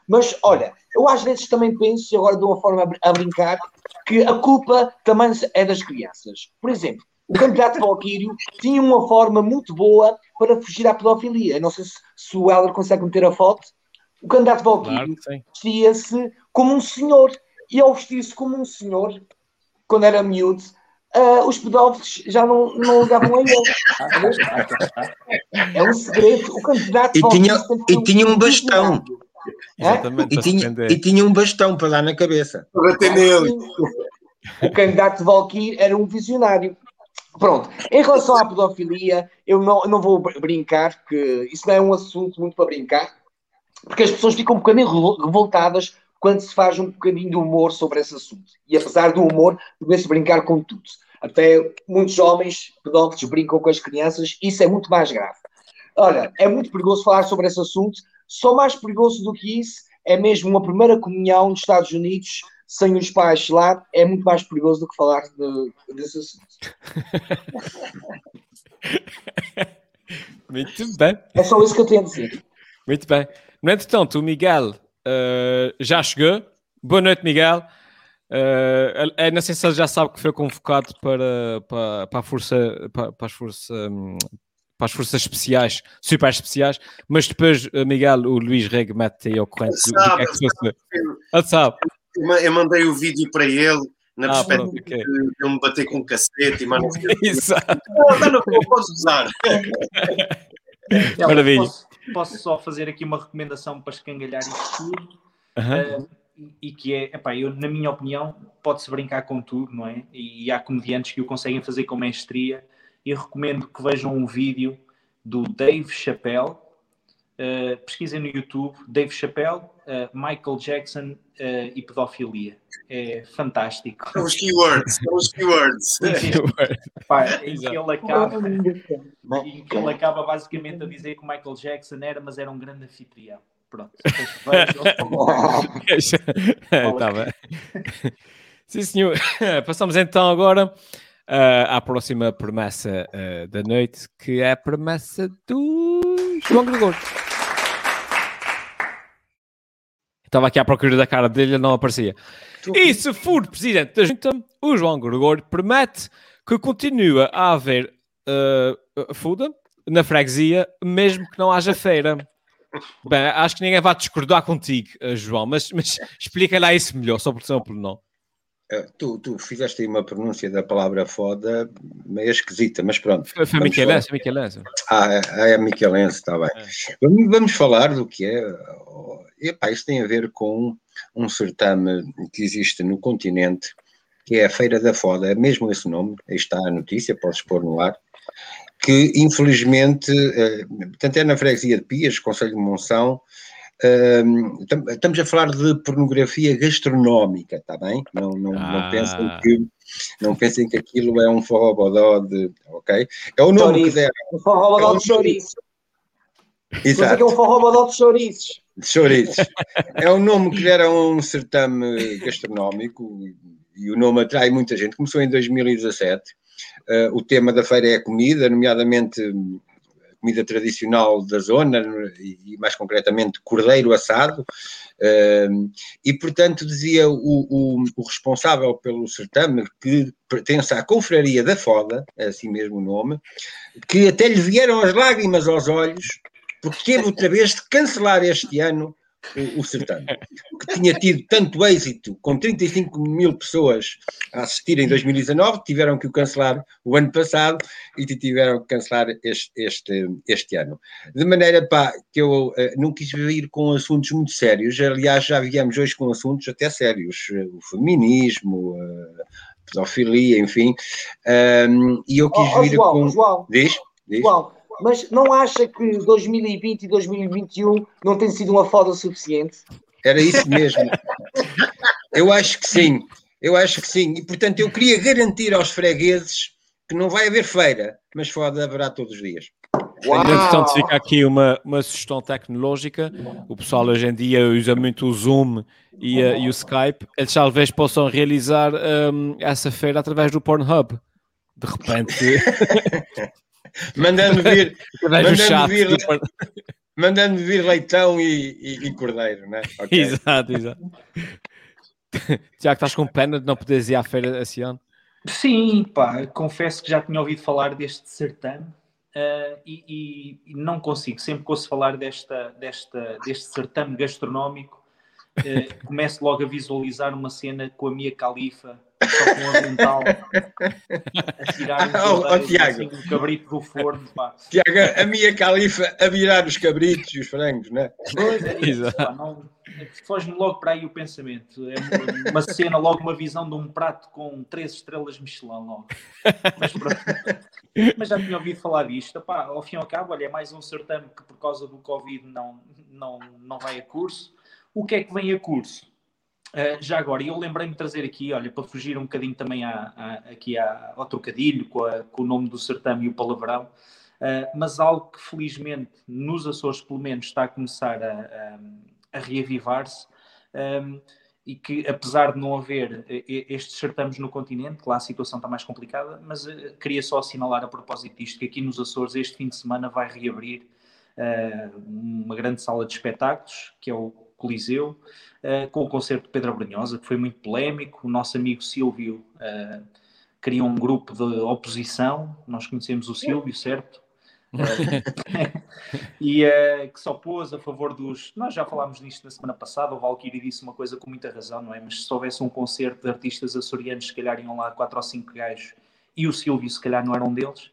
Mas olha, eu às vezes também penso, e agora de uma forma a brincar, que a culpa também é das crianças. Por exemplo, o candidato Valquírio tinha uma forma muito boa para fugir à pedofilia. Não sei se, se o Helder consegue meter a foto. O candidato Valquírio claro, vestia-se como um senhor. E ao vestir-se como um senhor, quando era miúdo, uh, os pedófilos já não, não ligavam a ele. É um segredo. O candidato e tinha, e tinha um bastão. Exatamente. E tinha, e tinha um bastão para dar na cabeça. Para bater nele. O candidato de Valkyrie era um visionário. Pronto, em relação à pedofilia, eu não, não vou brincar, que isso não é um assunto muito para brincar, porque as pessoas ficam um bocadinho revoltadas quando se faz um bocadinho de humor sobre esse assunto. E apesar do humor, deve-se brincar com tudo. Até muitos homens pedófilos brincam com as crianças, isso é muito mais grave. Olha, é muito perigoso falar sobre esse assunto, só mais perigoso do que isso é mesmo uma primeira comunhão nos Estados Unidos sem os pais lá, é muito mais perigoso do que falar de, desse assunto. muito bem. É só isso que eu tenho a dizer. Muito bem. No entretanto, o Miguel uh, já chegou. Boa noite, Miguel. Uh, é, não sei se ele já sabe que foi convocado para, para, para a força, para, para as forças, um, para as forças especiais, super especiais, mas depois, eh, Miguel, o Luís Reg mete aí ao corrente do, do que é que Ele sabe. Eu mandei o vídeo para ele na Ah, perspectiva pronto, ok. de eu me bater com um cacete e mais não sei. Exato. Não, não, não, podes usar. Maravilha. Posso, posso só fazer aqui uma recomendação para escangalhar isto tudo? Aham. Uh, e que é, epá, eu, na minha opinião, pode-se brincar com tudo, não é? E há comediantes que o conseguem fazer com mestria. E recomendo que vejam um vídeo do Dave Chappelle. Uh, pesquisem no YouTube Dave Chappelle, uh, Michael Jackson uh, e pedofilia. É fantástico. São os keywords, são os keywords. Epá, em que ele acaba, em que ele acaba basicamente a dizer que o Michael Jackson era, mas era um grande anfitrião. Pronto. Vejam. Está bem. Sim, senhor. Passamos então agora ah, à próxima promessa ah, da noite, que é a promessa do João Gregório. Estava aqui à procura da cara dele, não aparecia. E se for presidente da junta, o João Gregório promete que continua a haver uh, foda na freguesia, mesmo que não haja feira. Bem, acho que ninguém vai discordar contigo, uh, João, mas, mas explica lá isso melhor, só por por não. Eh, Tu, tu fizeste aí uma pronúncia da palavra foda meio esquisita, mas pronto. Foi, foi Michelense, Michelense. Ah, é, é Michelense, está bem. Vamos, vamos falar do que é. oh, Epá, isso tem a ver com um certame que existe no continente, que é a Feira da Foda, é mesmo esse nome, aí está a notícia, podes pôr no ar, que infelizmente, eh, portanto é na freguesia de Pias, Conselho de Monção, Estamos a falar de pornografia gastronómica, está bem? Não, não, não, Ah. pensem que, não pensem que aquilo é um forrobodó de. Ok? É o nome que deram. Um forrobodó É um de chouriço. Mas aqui é um forrobodó de chouriços. de chouriços. É o nome que deram a um certame gastronómico e o nome atrai muita gente. Começou em 2017. Ah, o tema da feira é a comida, nomeadamente comida tradicional da zona e, mais concretamente cordeiro assado. Um, e, portanto, dizia o, o- o responsável pelo certame, que pertence à Confraria da Foda, assim mesmo o nome, que até lhe vieram as lágrimas aos olhos, porque teve outra vez de cancelar este ano o, certame, que tinha tido tanto êxito, com 35 mil pessoas a assistir em 2019, tiveram que o cancelar o ano passado e tiveram que cancelar este, este, este ano. De maneira pá, que eu eh, não quis vir com assuntos muito sérios, aliás, já viemos hoje com assuntos até sérios, eh, o feminismo, a pedofilia, enfim, Ahm, e eu quis Ó, ó, vir João, com. João, Diz? Diz? João, mas não acha que 2020 e 2021 não tem sido uma foda suficiente? Era isso mesmo. Eu acho que sim, eu acho que sim, e portanto eu queria garantir aos fregueses que não vai haver feira, mas foda haverá todos os dias. Entretanto, fica aqui uma, uma sugestão tecnológica. O pessoal hoje em dia usa muito o Zoom e, eh, e o Skype. Eles talvez possam realizar hum, essa feira através do Pornhub. De repente, Mandando vir, Mandando vir- mandando vir leitão e, e- e cordeiro, né? Ok. Exato, exato. Já que estás com pena de não poderes ir à feira esse ano. Sim, pá, confesso que já tinha ouvido falar deste certame e, e- e não consigo. Sempre que ouço falar desta, desta, deste certame gastronómico, eh, começo logo a visualizar uma cena com a Mia Califa, só com um avental, a tirar um, Oh, oh, Tiago. assim, um cabrito do forno. Pá. Tiago, a minha califa a virar os cabritos e os frangos, né? Pois é, isso, pá, não- Foge-me logo para aí o pensamento. É uma- uma cena, logo uma visão de um prato com três estrelas Michelin logo. Mas, pronto. Mas já tinha ouvido falar disto. Epá, ao fim e ao cabo, olha, é mais um certame que por causa do Covid não, não, não vai a curso. O que é que vem a curso? Uh, já agora, eu lembrei-me de trazer aqui, olha, para fugir um bocadinho também aqui à- ao trocadilho com, a- com o nome do certame e o palavrão, uh, mas algo que felizmente nos Açores, pelo menos, está a começar a, a- a reavivar-se. um, e que, apesar de não haver estes certames no continente, lá a situação está mais complicada, mas eh, queria só assinalar a propósito disto, que aqui nos Açores, este fim de semana, vai reabrir uma grande sala de espetáculos, que é o Coliseu, eh, com o concerto de Pedro Brunhosa, que foi muito polémico. O nosso amigo Silvio eh, criou um grupo de oposição, nós conhecemos o Silvio, certo? e uh, que só pôs a favor dos. Nós já falámos nisto na semana passada. O Valkyrie disse uma coisa com muita razão, não é? Mas se houvesse um concerto de artistas açorianos, se calhar iam lá quatro ou cinco gajos e o Silvio, se calhar, não era um deles.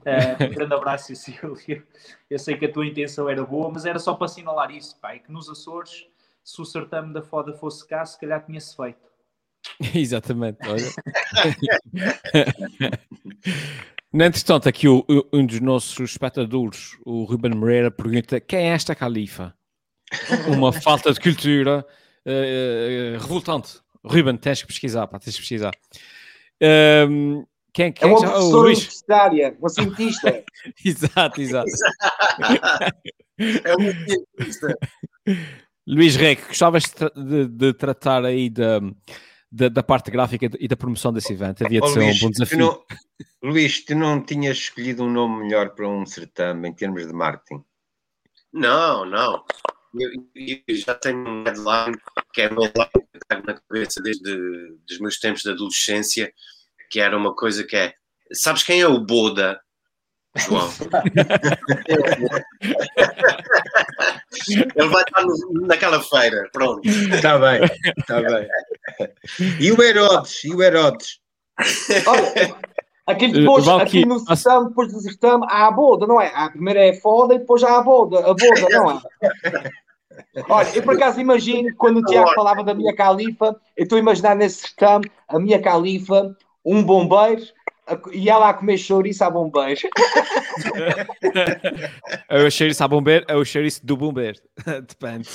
Uh, um grande abraço, Silvio. Eu sei que a tua intenção era boa, mas era só para assinalar isso, pai, que nos Açores, se o certame da foda fosse cá, se calhar tinha-se feito. Exatamente, olha. Entretanto, aqui o, um dos nossos espectadores, o Ruben Moreira, pergunta quem é esta califa? Uma falta de cultura uh, revoltante. Ruben, tens que pesquisar, pá, tens que pesquisar. Um, quem, quem é uma professora universitária, uma cientista. exato, exato. é uma cientista. Luís Reque, gostavas de, de, tratar aí da, da, da, parte gráfica e da promoção desse evento? Havia de oh, ser Luís, um bom desafio. Tu não, Luís, tu não tinhas escolhido um nome melhor para um certame em termos de marketing? Não, não. Eu, eu já tenho um headline que é um headline que trago na cabeça desde os meus tempos de adolescência que era uma coisa que é. Sabes quem é o Boda, João? Ele vai estar no, naquela feira, pronto. Está bem, está bem. E o Herodes? E o Herodes? Olha, aqui depois, aqui no sertão, depois do sertão, há a boda, não é? A primeira é foda e depois há a boda, a boda, não é? Olha, eu por acaso imagino, quando o Tiago falava da minha califa, eu estou a imaginar nesse sertão a minha califa um bombeiro e ela a comer chouriço a bombeiro. é o chouriço a bombeiro, é o chouriço do bombeiro. Depende.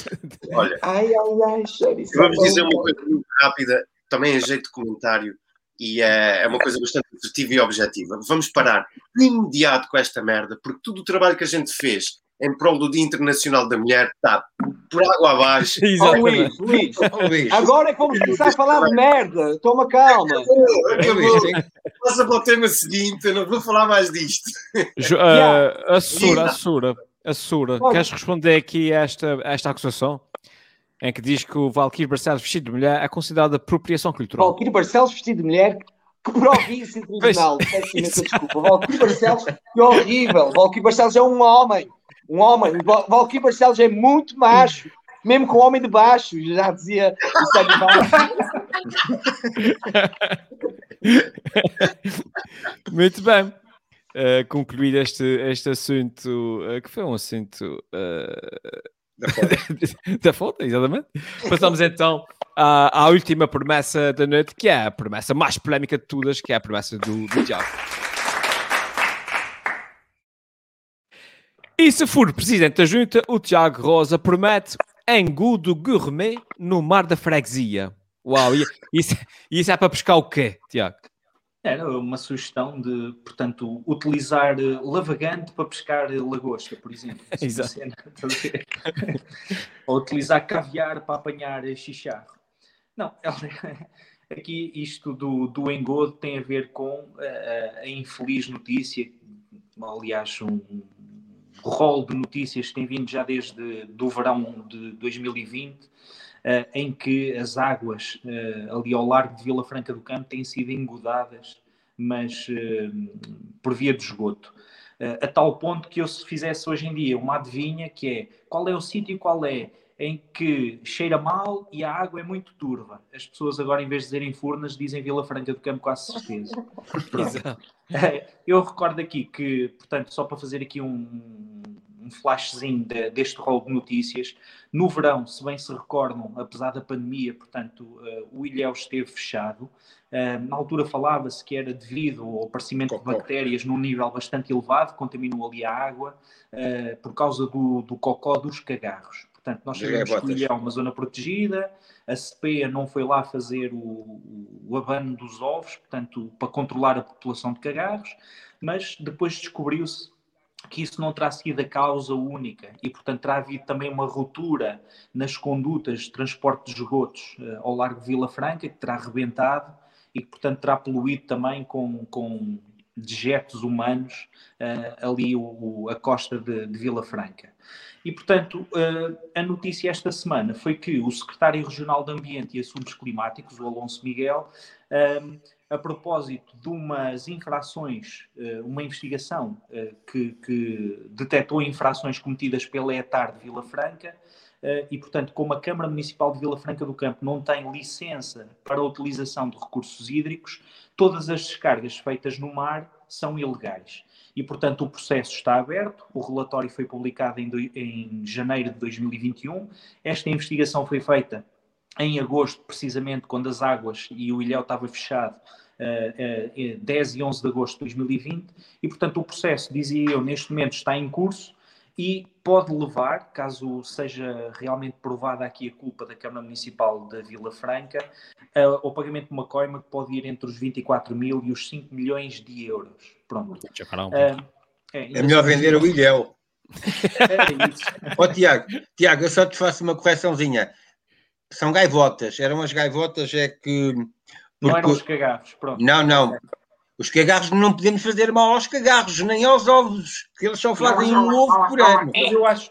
Olha, ai, ai, ai, chouriço vamos dizer uma coisa muito rápida, também em jeito de comentário, e é, é uma coisa bastante assertiva e objetiva. Vamos parar de imediato com esta merda, porque todo o trabalho que a gente fez em prol do Dia Internacional da Mulher está por água abaixo. Oh, Luís, Luís, oh, Luís, agora é que vamos começar a falar de merda. Toma calma. Passa para o tema seguinte, eu não vou falar mais disto. Uh, a Sura, a Sura, a Sura, queres responder aqui a esta, a esta acusação? Em que diz que o Valkyrie Barcelos vestido de mulher é considerado apropriação cultural. Valkyrie Barcelos vestido de mulher que província tribunal. Peço imensa desculpa. Valkyrie Barcelos, que horrível. Valkyrie Barcelos é um homem. Um homem. O Valkyrie Barcelos é muito macho. Mesmo com o homem de baixo, já dizia o Sandy Muito bem. Uh, concluído este, este assunto, uh, que foi um assunto uh, da foto, exatamente. Passamos então à, à, última promessa da noite, que é a promessa mais polémica de todas, que é a promessa do, do diabo. E se for presidente da junta, o Tiago Rosa promete engudo gourmet no mar da freguesia. Uau, isso, isso é para pescar o quê, Tiago? Era uma sugestão de, portanto, utilizar eh, lavagante para pescar lagosta, por exemplo. Exato. Cena, Ou utilizar caviar para apanhar xixá. Não, aqui isto do, do engodo tem a ver com a, eh, a infeliz notícia, aliás, um, rol de notícias que tem vindo já desde do verão de 2020, uh, eh, em que as águas uh, ali ao largo de Vila Franca do Campo têm sido engodadas, mas uh, por via de esgoto. a tal ponto que eu se fizesse hoje em dia uma adivinha que é qual é o sítio e qual é em que cheira mal e a água é muito turva. As pessoas agora, em vez de dizerem Furnas, dizem Vila Franca do Campo, quase certeza. Eu recordo aqui que, portanto, só para fazer aqui um, um flashzinho de, deste rol de notícias, no verão, se bem se recordam, apesar da pandemia, portanto, uh, o Ilhéu esteve fechado. Uh, na altura falava-se que era devido ao aparecimento cocó. de bactérias num nível bastante elevado, contaminou ali a água, uh, por causa do, do cocó dos cagarros. Portanto, nós sabemos que o Ilhéu é uma zona protegida, a CPEA não foi lá fazer o, o abano dos ovos, portanto, para controlar a população de cagarros, mas depois descobriu-se que isso não terá sido a causa única e, portanto, terá havido também uma ruptura nas condutas de transporte de esgotos uh, ao largo de Vila Franca, que terá rebentado e que, portanto, terá poluído também com, com dejetos humanos uh, ali o, o, a costa de, de Vila Franca. E, portanto, uh, a notícia esta semana foi que o secretário regional de Ambiente e Assuntos Climáticos, o Alonso Miguel, uh, a propósito de umas infrações, uma investigação que, que detectou infrações cometidas pela ETAR de Vila Franca e, portanto, como a Câmara Municipal de Vila Franca do Campo não tem licença para a utilização de recursos hídricos, todas as descargas feitas no mar são ilegais. E, portanto, o processo está aberto, o relatório foi publicado em, do, em janeiro de 2021, esta investigação foi feita em agosto, precisamente quando as águas e o ilhéu estava fechado, uh, uh, 10 e 11 de agosto de 2020, e portanto o processo, dizia eu, neste momento está em curso e pode levar, caso seja realmente provada aqui a culpa da Câmara Municipal da Vila Franca, uh, ao pagamento de uma coima que pode ir entre os 24 mil e os 5 milhões de euros. Pronto. Uh, é, é melhor vender o ilhéu. é isso. oh, Tiago, Tiago, eu só te faço uma correçãozinha são gaivotas. Eram as gaivotas é que. Porque... Não eram os cagarros, pronto. Não, não. Os cagarros não podemos fazer mal aos cagarros, nem aos ovos, que eles só fazem um ovo por ano. Mas eu acho.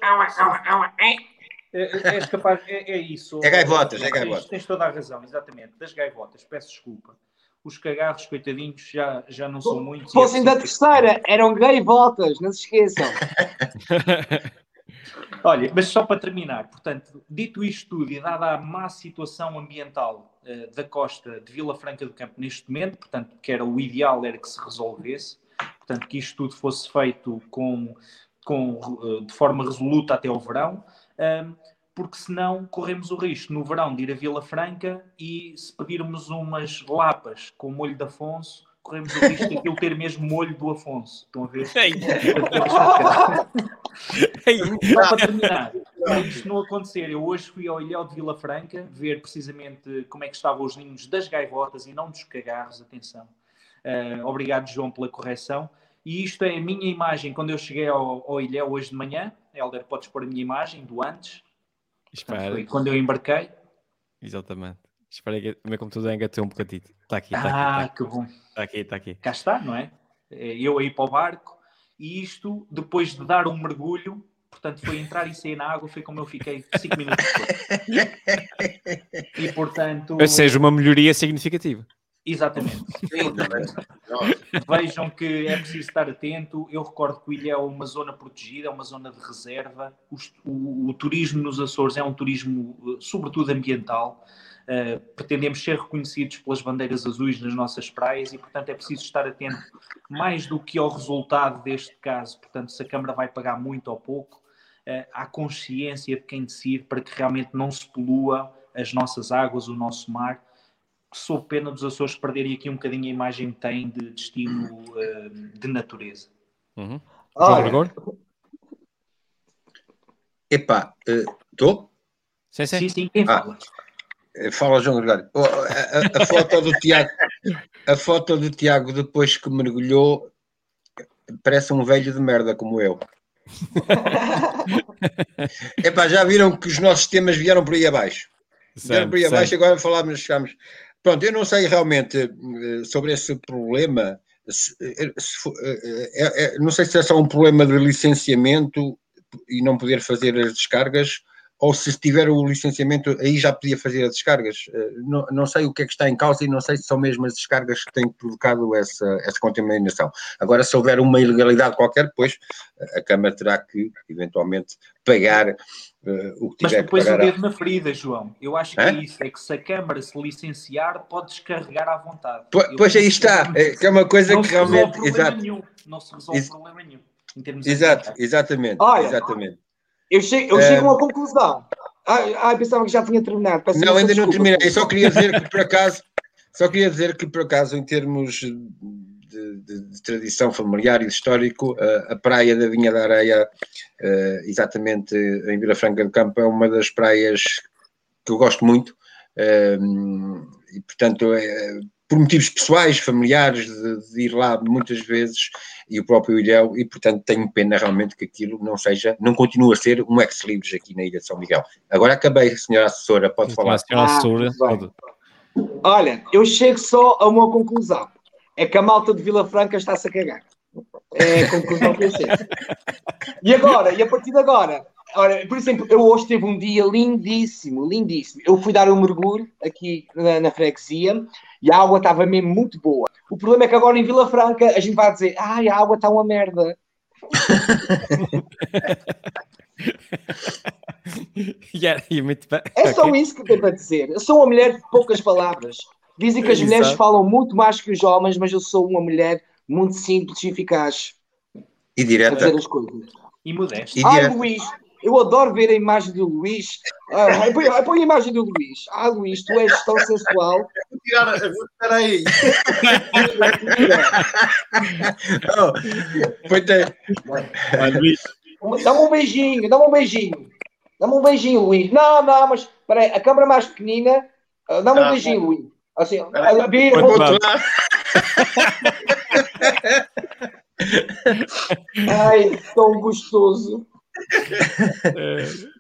É, é, capaz, é, é isso. É gaivotas, é gaivotas. Tens, tens toda a razão, exatamente. Das gaivotas, peço desculpa. Os cagarros, coitadinhos, já, já não são muitos. Fossem da terceira, eram gaivotas, não se esqueçam. Olha, mas só para terminar, portanto, dito isto tudo e dada a má situação ambiental uh, da costa de Vila Franca do Campo neste momento, portanto, que era o ideal era que se resolvesse, portanto, que isto tudo fosse feito com, com, uh, de forma resoluta até o verão, uh, porque senão corremos o risco no verão de ir a Vila Franca e se pedirmos umas lapas com molho de Afonso, corremos o risco de aquilo ter mesmo molho do Afonso. Estão a ver? Só para terminar, para isto não acontecer, eu hoje fui ao Ilhéu de Vila Franca ver precisamente como é que estavam os ninhos das gaivotas e não dos cagarros, atenção. Uh, obrigado, João, pela correção. E isto é a minha imagem quando eu cheguei ao, ao Ilhéu hoje de manhã. Helder, podes pôr a minha imagem do antes. Espera. Foi quando eu embarquei. Exatamente. Espera que o meu computador engatou um bocadinho. Está aqui, está ah, aqui. Tá que bom. Está aqui, está aqui. Cá está, não é? é? Eu aí para o barco e isto, depois de dar um mergulho, portanto, foi entrar e sair na água, foi como eu fiquei 5 minutos depois. E portanto. Ou seja, uma melhoria significativa. Exatamente. Vejam que é preciso estar atento. Eu recordo que o Ilha é uma zona protegida, é uma zona de reserva. O, o, o turismo nos Açores é um turismo, eh, sobretudo ambiental. Uh, pretendemos ser reconhecidos pelas bandeiras azuis nas nossas praias e, portanto, é preciso estar atento mais do que ao resultado deste caso. Portanto, se a Câmara vai pagar muito ou pouco, uh, há consciência de quem decide para que realmente não se polua as nossas águas, o nosso mar, sob pena dos Açores perderem aqui um bocadinho a imagem que têm de destino uh, de natureza. Uhum. João Epá, estou? Uh, sim, sim. sim, sim quem ah. fala? Fala, João Gregário. Oh, a, a, a, foto do Tiago, a foto do Tiago depois que mergulhou parece um velho de merda como eu. Epá, já viram que os nossos temas vieram por aí abaixo. Vieram por aí abaixo, agora falámos, chegamos. Pronto, eu não sei realmente eh, sobre esse problema. Se, eh, se, eh, é, é, não sei se é só um problema de licenciamento e não poder fazer as descargas ou se tiver o licenciamento, aí já podia fazer as descargas. Eh, não, não, sei o que é que está em causa e não sei se são mesmo as descargas que têm provocado essa, essa contaminação. Agora, se houver uma ilegalidade qualquer, depois a Câmara terá que, eventualmente, pagar uh, o que tiver Mas depois que pagar. o dedo na ferida, João. Eu acho que é? é isso, é que se a Câmara se licenciar, pode descarregar à vontade. Pois, pois aí está, é, que é uma coisa não que realmente... Exato. Nenhum. Não se resolve Ex problema nenhum. Exato, exatamente, Olha, exatamente. Eu chego, eu chego a uma conclusão. Ah, pensava que já tinha terminado. Peço não, ainda desculpa. não terminei. Só queria dizer que por acaso, só queria dizer que por acaso, em termos de, de, de tradição familiar e histórico, a, a praia da Vinha da Areia, uh, exatamente em Vila Franca do Campo, é uma das praias que eu gosto muito. Uh, e portanto, é, por motivos pessoais, familiares, de, de, ir lá muitas vezes, e o próprio Ilhéu, e portanto tenho pena realmente que aquilo não seja, não continue a ser um ex-libris aqui na Ilha de São Miguel. Agora acabei, senhora assessora, pode falar. Senhora assessora, ah, pode. Olha, eu chego só a uma conclusão, é que a malta de Vila Franca está-se a cagar. É a conclusão que eu chego. E agora, e a partir de agora, Ora, por exemplo, eu hoje tive um dia lindíssimo, lindíssimo. Eu fui dar um mergulho aqui na, na freguesia e a água estava mesmo muito boa. O problema é que agora em Vila Franca a gente vai dizer, ai, a água está uma merda. Yeah, muito bem. É só isso que tem para dizer. Eu sou uma mulher de poucas palavras. Dizem que as Exato. mulheres falam muito mais que os homens, mas eu sou uma mulher muito simples e eficaz E a direta. dizer as coisas. E. E Ai, direta. Luís, eu adoro ver a imagem do Luís. Ah, põe, põe a imagem do Luís. Ah, Luís, tu és tão sensual. Vou tirar, tirar aí. Oh, Olha, Luís, Dá-me um beijinho, dá-me um beijinho. Dá-me um beijinho, Luís. Não, não, mas espera aí, a câmera mais pequenina. ah, Dá-me um Ah, beijinho, Luís. Assim, Espera vou- bem. Ai, tão gostoso.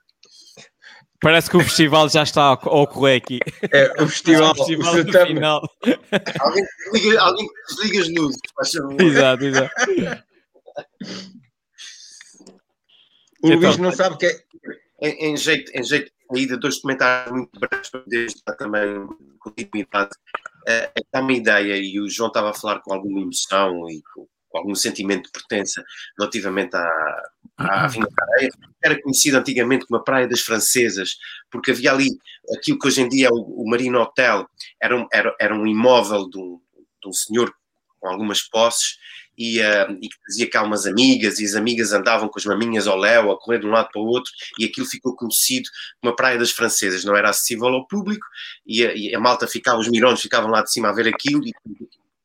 Parece que o festival já está a ocorrer aqui. É, o festival. o festival o no certame. final. Alguém desliga, alguém desliga as luzes. faz favor. Exato, exato. O Luís Então. não sabe o que é. Em, em jeito, em jeito de saída, dois comentários muito breves para poder dar também continuidade. Eh, Dá uma ideia, e o João estava a falar com alguma emoção e com, com algum sentimento de pertença relativamente à, à Vinha da Areia. Era conhecido antigamente como a Praia das Francesas, porque havia ali aquilo que hoje em dia é o, o Marino Hotel, era um, era, era um imóvel de um, de um senhor com algumas posses e, eh, e que fazia cá umas amigas, e as amigas andavam com as maminhas ao léu, a correr de um lado para o outro, e aquilo ficou conhecido como a Praia das Francesas, não era acessível ao público, e a, e a malta ficava, os mirões ficavam lá de cima a ver aquilo, e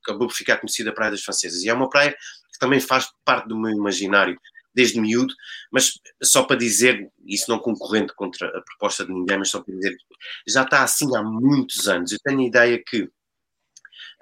acabou por ficar conhecida Praia das Francesas. E é uma praia que também faz parte do meu imaginário desde miúdo, mas só para dizer, isso não concorrente contra a proposta de ninguém, mas só para dizer, já está assim há muitos anos. Eu tenho a ideia que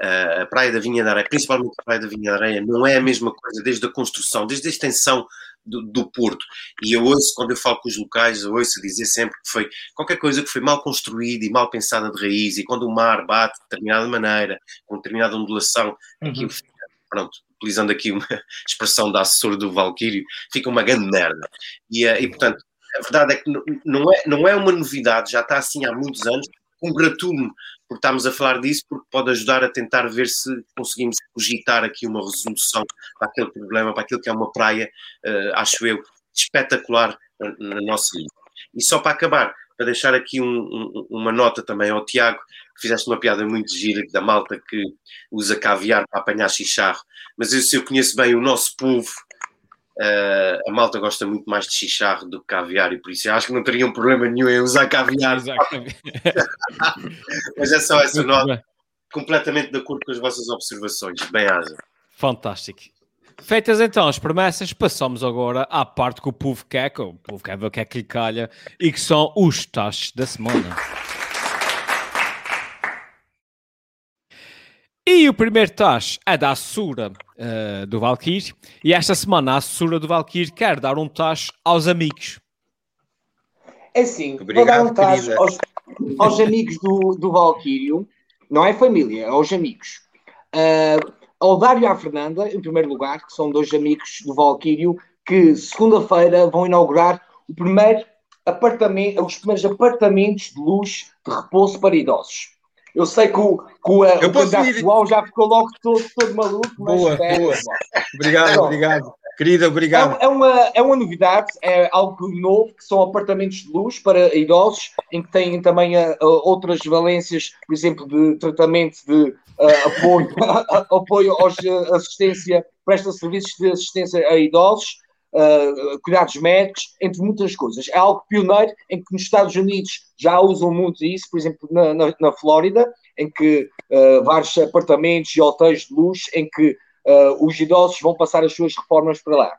Uh, a Praia da Vinha da Areia, principalmente a Praia da Vinha da Areia, não é a mesma coisa desde a construção, desde a extensão do, do Porto. E eu ouço, quando eu falo com os locais, eu ouço dizer sempre que foi qualquer coisa que foi mal construída e mal pensada de raiz, e quando o mar bate de determinada maneira, com determinada ondulação, aquilo fica, pronto, utilizando aqui uma expressão da assessora do Valquírio, fica uma grande merda. E, uh, e portanto, a verdade é que não- não é, não é uma novidade, já está assim há muitos anos. Congratulo-me por estarmos a falar disso, porque pode ajudar a tentar ver se conseguimos cogitar aqui uma resolução para aquele problema, para aquilo que é uma praia, eh, acho eu, espetacular na nossa ilha. E só para acabar, para deixar aqui um- um- uma nota também ao Tiago, que fizeste uma piada muito gira da malta que usa caviar para apanhar chicharro, mas eu, se eu conheço bem o nosso povo, eh, a malta gosta muito mais de chicharro do que caviar, e por isso eu acho que não teria um problema nenhum em usar caviar, mas é só essa Muito nota, bem. completamente de acordo com as vossas observações. Bem, haja. Fantástico. Feitas então as promessas, passamos agora à parte que o povo quer, que o povo quer ver o que é que lhe calha, e que são os taxos da semana. E o primeiro tacho é da assessora eh, do Valkyrie, e esta semana a assessora do Valkyrie quer dar um tacho aos amigos. É Obrigado, vou dar um querida. aos, aos amigos do, do Valquírio, não é família, é aos amigos. Ah, ao Dário e à Fernanda, em primeiro lugar, que são dois amigos do Valquírio, que segunda-feira vão inaugurar o primeiro apartamento, os primeiros apartamentos de luz de repouso para idosos. Eu sei que o, que o, Eu o candidato já ficou logo todo, todo maluco, mas Boa. João. Obrigado, Pronto. obrigado. Querida, É, obrigado. é uma, é uma novidade, é algo novo, que são apartamentos de luz para idosos, em que têm também ah, ah, outras valências, por exemplo, de tratamento de ah, apoio, apoio aos, assistência, presta serviços de assistência a idosos, ah, cuidados médicos, entre muitas coisas. É algo pioneiro em que nos Estados Unidos já usam muito isso, por exemplo, na, na, na Flórida, em que ah, vários apartamentos e hotéis de luz, em que ah, os idosos vão passar as suas reformas para lá.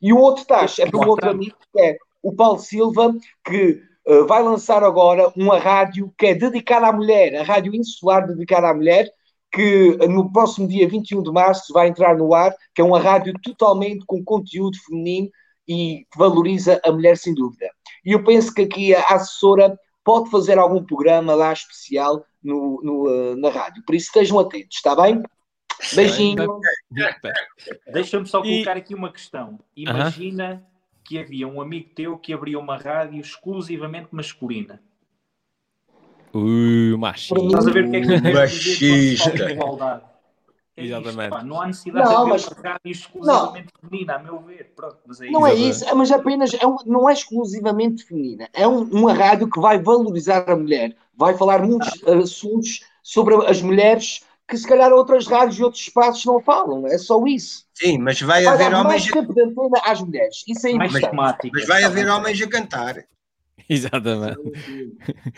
E o outro taxa é para um outro amigo, que é o Paulo Silva, que vai lançar agora uma rádio que é dedicada à mulher, a Rádio Insular dedicada à mulher, que no próximo dia 21 de março vai entrar no ar, que é uma rádio totalmente com conteúdo feminino e que valoriza a mulher sem dúvida. E eu penso que aqui a assessora pode fazer algum programa lá especial no, no, ah, na rádio. Por isso estejam atentos, está bem? Beijinho. Deixa-me só E- colocar aqui uma questão. Imagina que havia um amigo teu que abria uma rádio exclusivamente masculina. Ui, macho. Estás a ver o que é que a Machista. igualdade? É isto, Exatamente. pá, não há necessidade Não, de haver mas- exclusivamente feminina, a meu ver. Pronto, mas é Não é isso, é, mas apenas é um- não é exclusivamente feminina. É um- uma rádio que vai valorizar a mulher, vai falar muitos assuntos sobre as mulheres que se calhar outras rádios e outros espaços não falam. É só isso. Sim, mas vai Vai haver mais homens, a- tempo de antena às mulheres. Isso é mais importante. temática. mas vai Tá haver homens a cantar. Exatamente.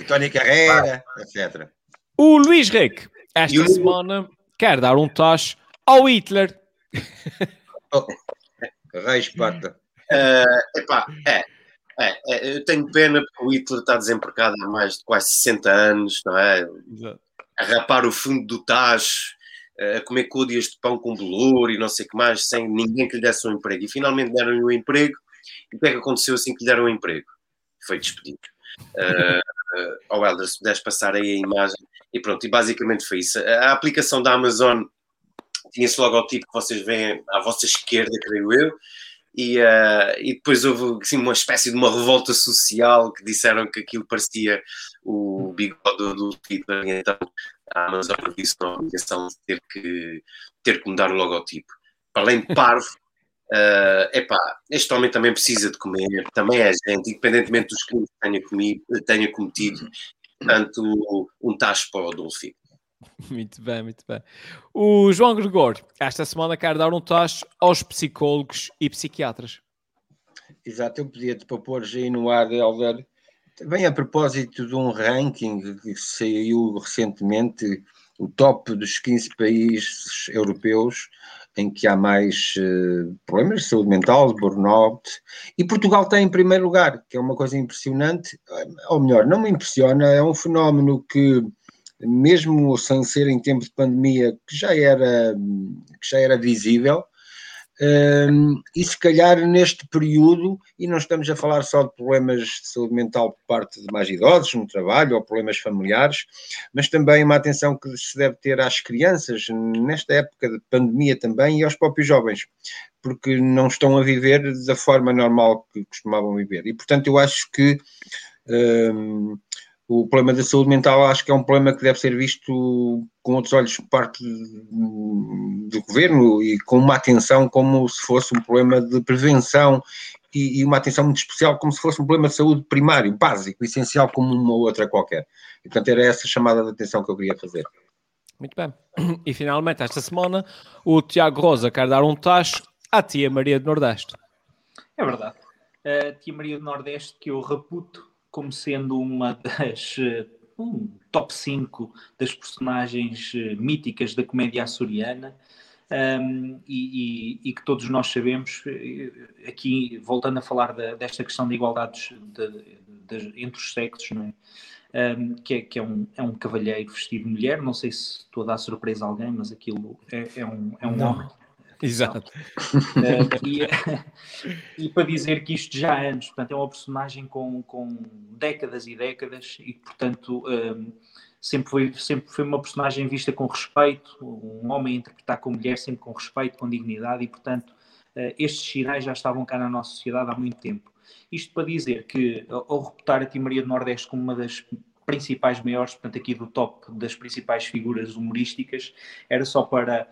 Tony Carreira, etc. O Luís Rick, esta o- semana, quer dar um tacho ao Hitler. Reis Pata. Eh, epá, é, é, é, eu tenho pena porque o Hitler está desempregado há mais de quase 60 anos, não é? A rapar o fundo do tacho, eh, a comer côdeas de pão com bolor e não sei o que mais, sem ninguém que lhe desse um emprego. E finalmente deram-lhe um emprego. E o que é que aconteceu assim que lhe deram um emprego? Foi despedido. Uh, uh, oh, se puderes passar aí a imagem. E pronto, e basicamente foi isso. A, aplicação da Amazon tinha esse logotipo que vocês veem à vossa esquerda, creio eu. E, uh, e depois houve assim, uma espécie de uma revolta social que disseram que aquilo parecia o bigode do Hitler, então a Amazon disse na obrigação de ter que, ter que mudar o logotipo. Para além de parvo, uh, epá, este homem também precisa de comer, também é gente, independentemente dos crimes que tenha, comido, tenha cometido, portanto, um tacho para o Adolfo. Muito bem, muito bem. O João Gregor, esta semana quer dar um tacho aos psicólogos e psiquiatras. Exato, eu podia-te propor aí no ar, Helder, também a propósito de um ranking que saiu recentemente, o top dos 15 países europeus em que há mais uh, problemas de saúde mental, burnout, e Portugal está em primeiro lugar, que é uma coisa impressionante, ou melhor, não me impressiona, é um fenómeno que mesmo sem ser em tempo de pandemia, que já era, que já era visível, um, e se calhar neste período, e não estamos a falar só de problemas de saúde mental por parte de mais idosos no trabalho ou problemas familiares, mas também uma atenção que se deve ter às crianças nesta época de pandemia também e aos próprios jovens, porque não estão a viver da forma normal que costumavam viver. E portanto eu acho que um, o problema da saúde mental acho que é um problema que deve ser visto com outros olhos por parte do governo e com uma atenção como se fosse um problema de prevenção e, e, uma atenção muito especial como se fosse um problema de saúde primário, básico, essencial como uma outra qualquer. E, portanto, era essa chamada de atenção que eu queria fazer. Muito bem. E finalmente, esta semana, o Tiago Rosa quer dar um tacho à tia Maria do Nordeste. É verdade. A tia Maria do Nordeste que eu reputo como sendo uma das um, top 5 das personagens uh, míticas da comédia açoriana um, e, e, e, que todos nós sabemos, aqui voltando a falar da, desta questão de igualdades de, de, entre os sexos, é? Um, que, é, que é, um, é um cavalheiro vestido de mulher, não sei se estou a dar surpresa a alguém, mas aquilo é, é um, é um não. homem. Exato. Uh, e, e, para dizer que isto já há anos, portanto, é uma personagem com, com décadas e décadas e, portanto, um, sempre, foi, sempre foi uma personagem vista com respeito, um homem interpretar com mulher sempre com respeito, com dignidade e, portanto, uh, estes sinais já estavam cá na nossa sociedade há muito tempo. Isto para dizer que, ao reputar a Tia Maria do Nordeste como uma das principais maiores, portanto, aqui do top das principais figuras humorísticas, era só para...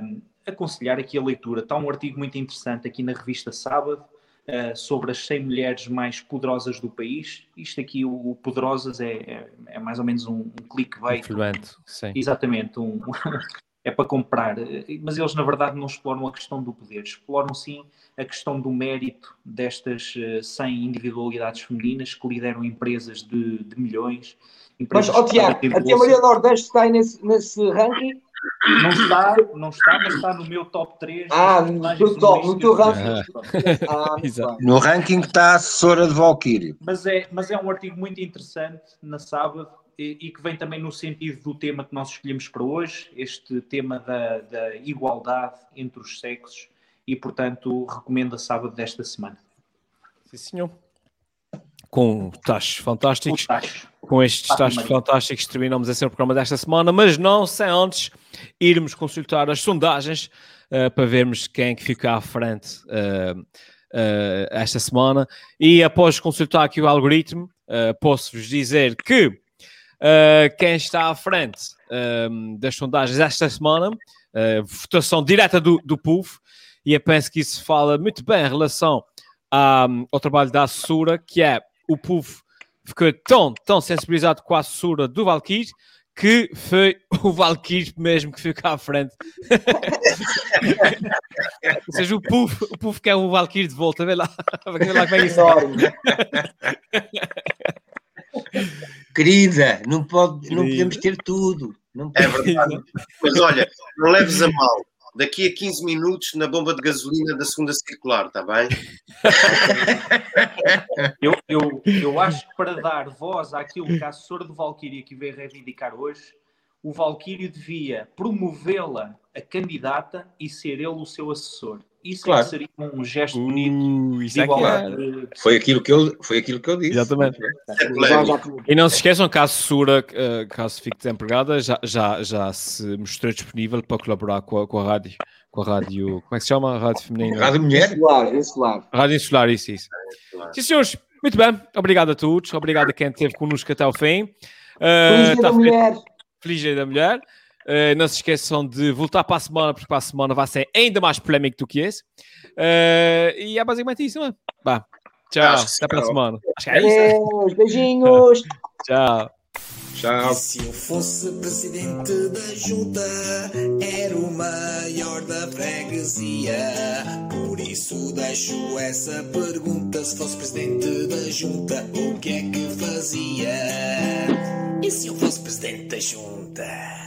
Um, aconselhar aqui a leitura. Está um artigo muito interessante aqui na revista Sábado uh, sobre as 100 mulheres mais poderosas do país. Isto aqui, o, o Poderosas, é, é, é, mais ou menos um, um clickbait. Influente, sim. Exatamente. Um, é para comprar. Mas eles, na verdade, não exploram a questão do poder. Exploram, sim, a questão do mérito destas uh, 100 individualidades femininas que lideram empresas de, de milhões. Mas, ó oh, Tiago, a Tia Maria Nordeste está aí nesse, nesse ranking? Não está, não está, mas está no meu top 3. Ah, no teu top, no teu ranking. Ah, no ranking está a assessora de Valkyrie. Mas é, mas é um artigo muito interessante na sábado e, e, que vem também no sentido do tema que nós escolhemos para hoje, este tema da, da igualdade entre os sexos, e portanto recomendo a sábado desta semana. Sim, senhor. Com tachos fantásticos. Tacho. Com estes tachos fantásticos terminamos assim o programa desta semana, mas não sem antes irmos consultar as sondagens uh, para vermos quem é que fica à frente uh, eh, esta semana. E após consultar aqui o algoritmo, posso-vos dizer que quem está à frente das sondagens esta semana, votação direta do, do povo, e eu penso que isso fala muito bem em relação ao trabalho da assessora, que é o povo ficou tão, tão sensibilizado com a assessora do Valkyrie que foi o Valkyrie mesmo que ficou à frente. Ou seja, o povo, o povo quer o Valkyrie de volta. Vê lá, vê lá como é isso. Querida, não, pode, não podemos ter tudo. Não É verdade. Mas olha, não leves a mal. Daqui a 15 minutos na bomba de gasolina da segunda circular, está bem? Eu, eu, eu acho que para dar voz àquilo que a assessora do Valkyrie que veio reivindicar hoje, o Valkyrie devia promovê-la a candidata e ser ele o seu assessor. Isso é Claro. que seria um gesto bonito Uh, de isso é que é. igualdade. Foi aquilo que eu, foi aquilo que eu disse. Exatamente. É E não se esqueçam que a assessora, eh, caso fique desempregada, já, já, já se mostrou disponível para colaborar com a, com a rádio. Com a rádio. Como é que se chama? A rádio feminina? Rádio Mulher, insular, insular. Rádio Insular, isso, isso. Sim, senhores, muito bem. Obrigado a todos. Obrigado a quem esteve connosco até ao fim. Eh, Feliz Dia tá da mulher. Feliz Dia da Mulher. Eh, não se esqueçam de voltar para a semana, porque para a semana vai ser ainda mais polémico do que esse. Eh, e é basicamente isso, não é? Vá. Tchau. Até para a semana. Acho que é isso. Beijinhos. Tchau. tchau. E se eu fosse presidente da junta, era o maior da freguesia. Por isso deixo essa pergunta: se fosse presidente da junta, o que é que fazia? E se eu fosse presidente da junta?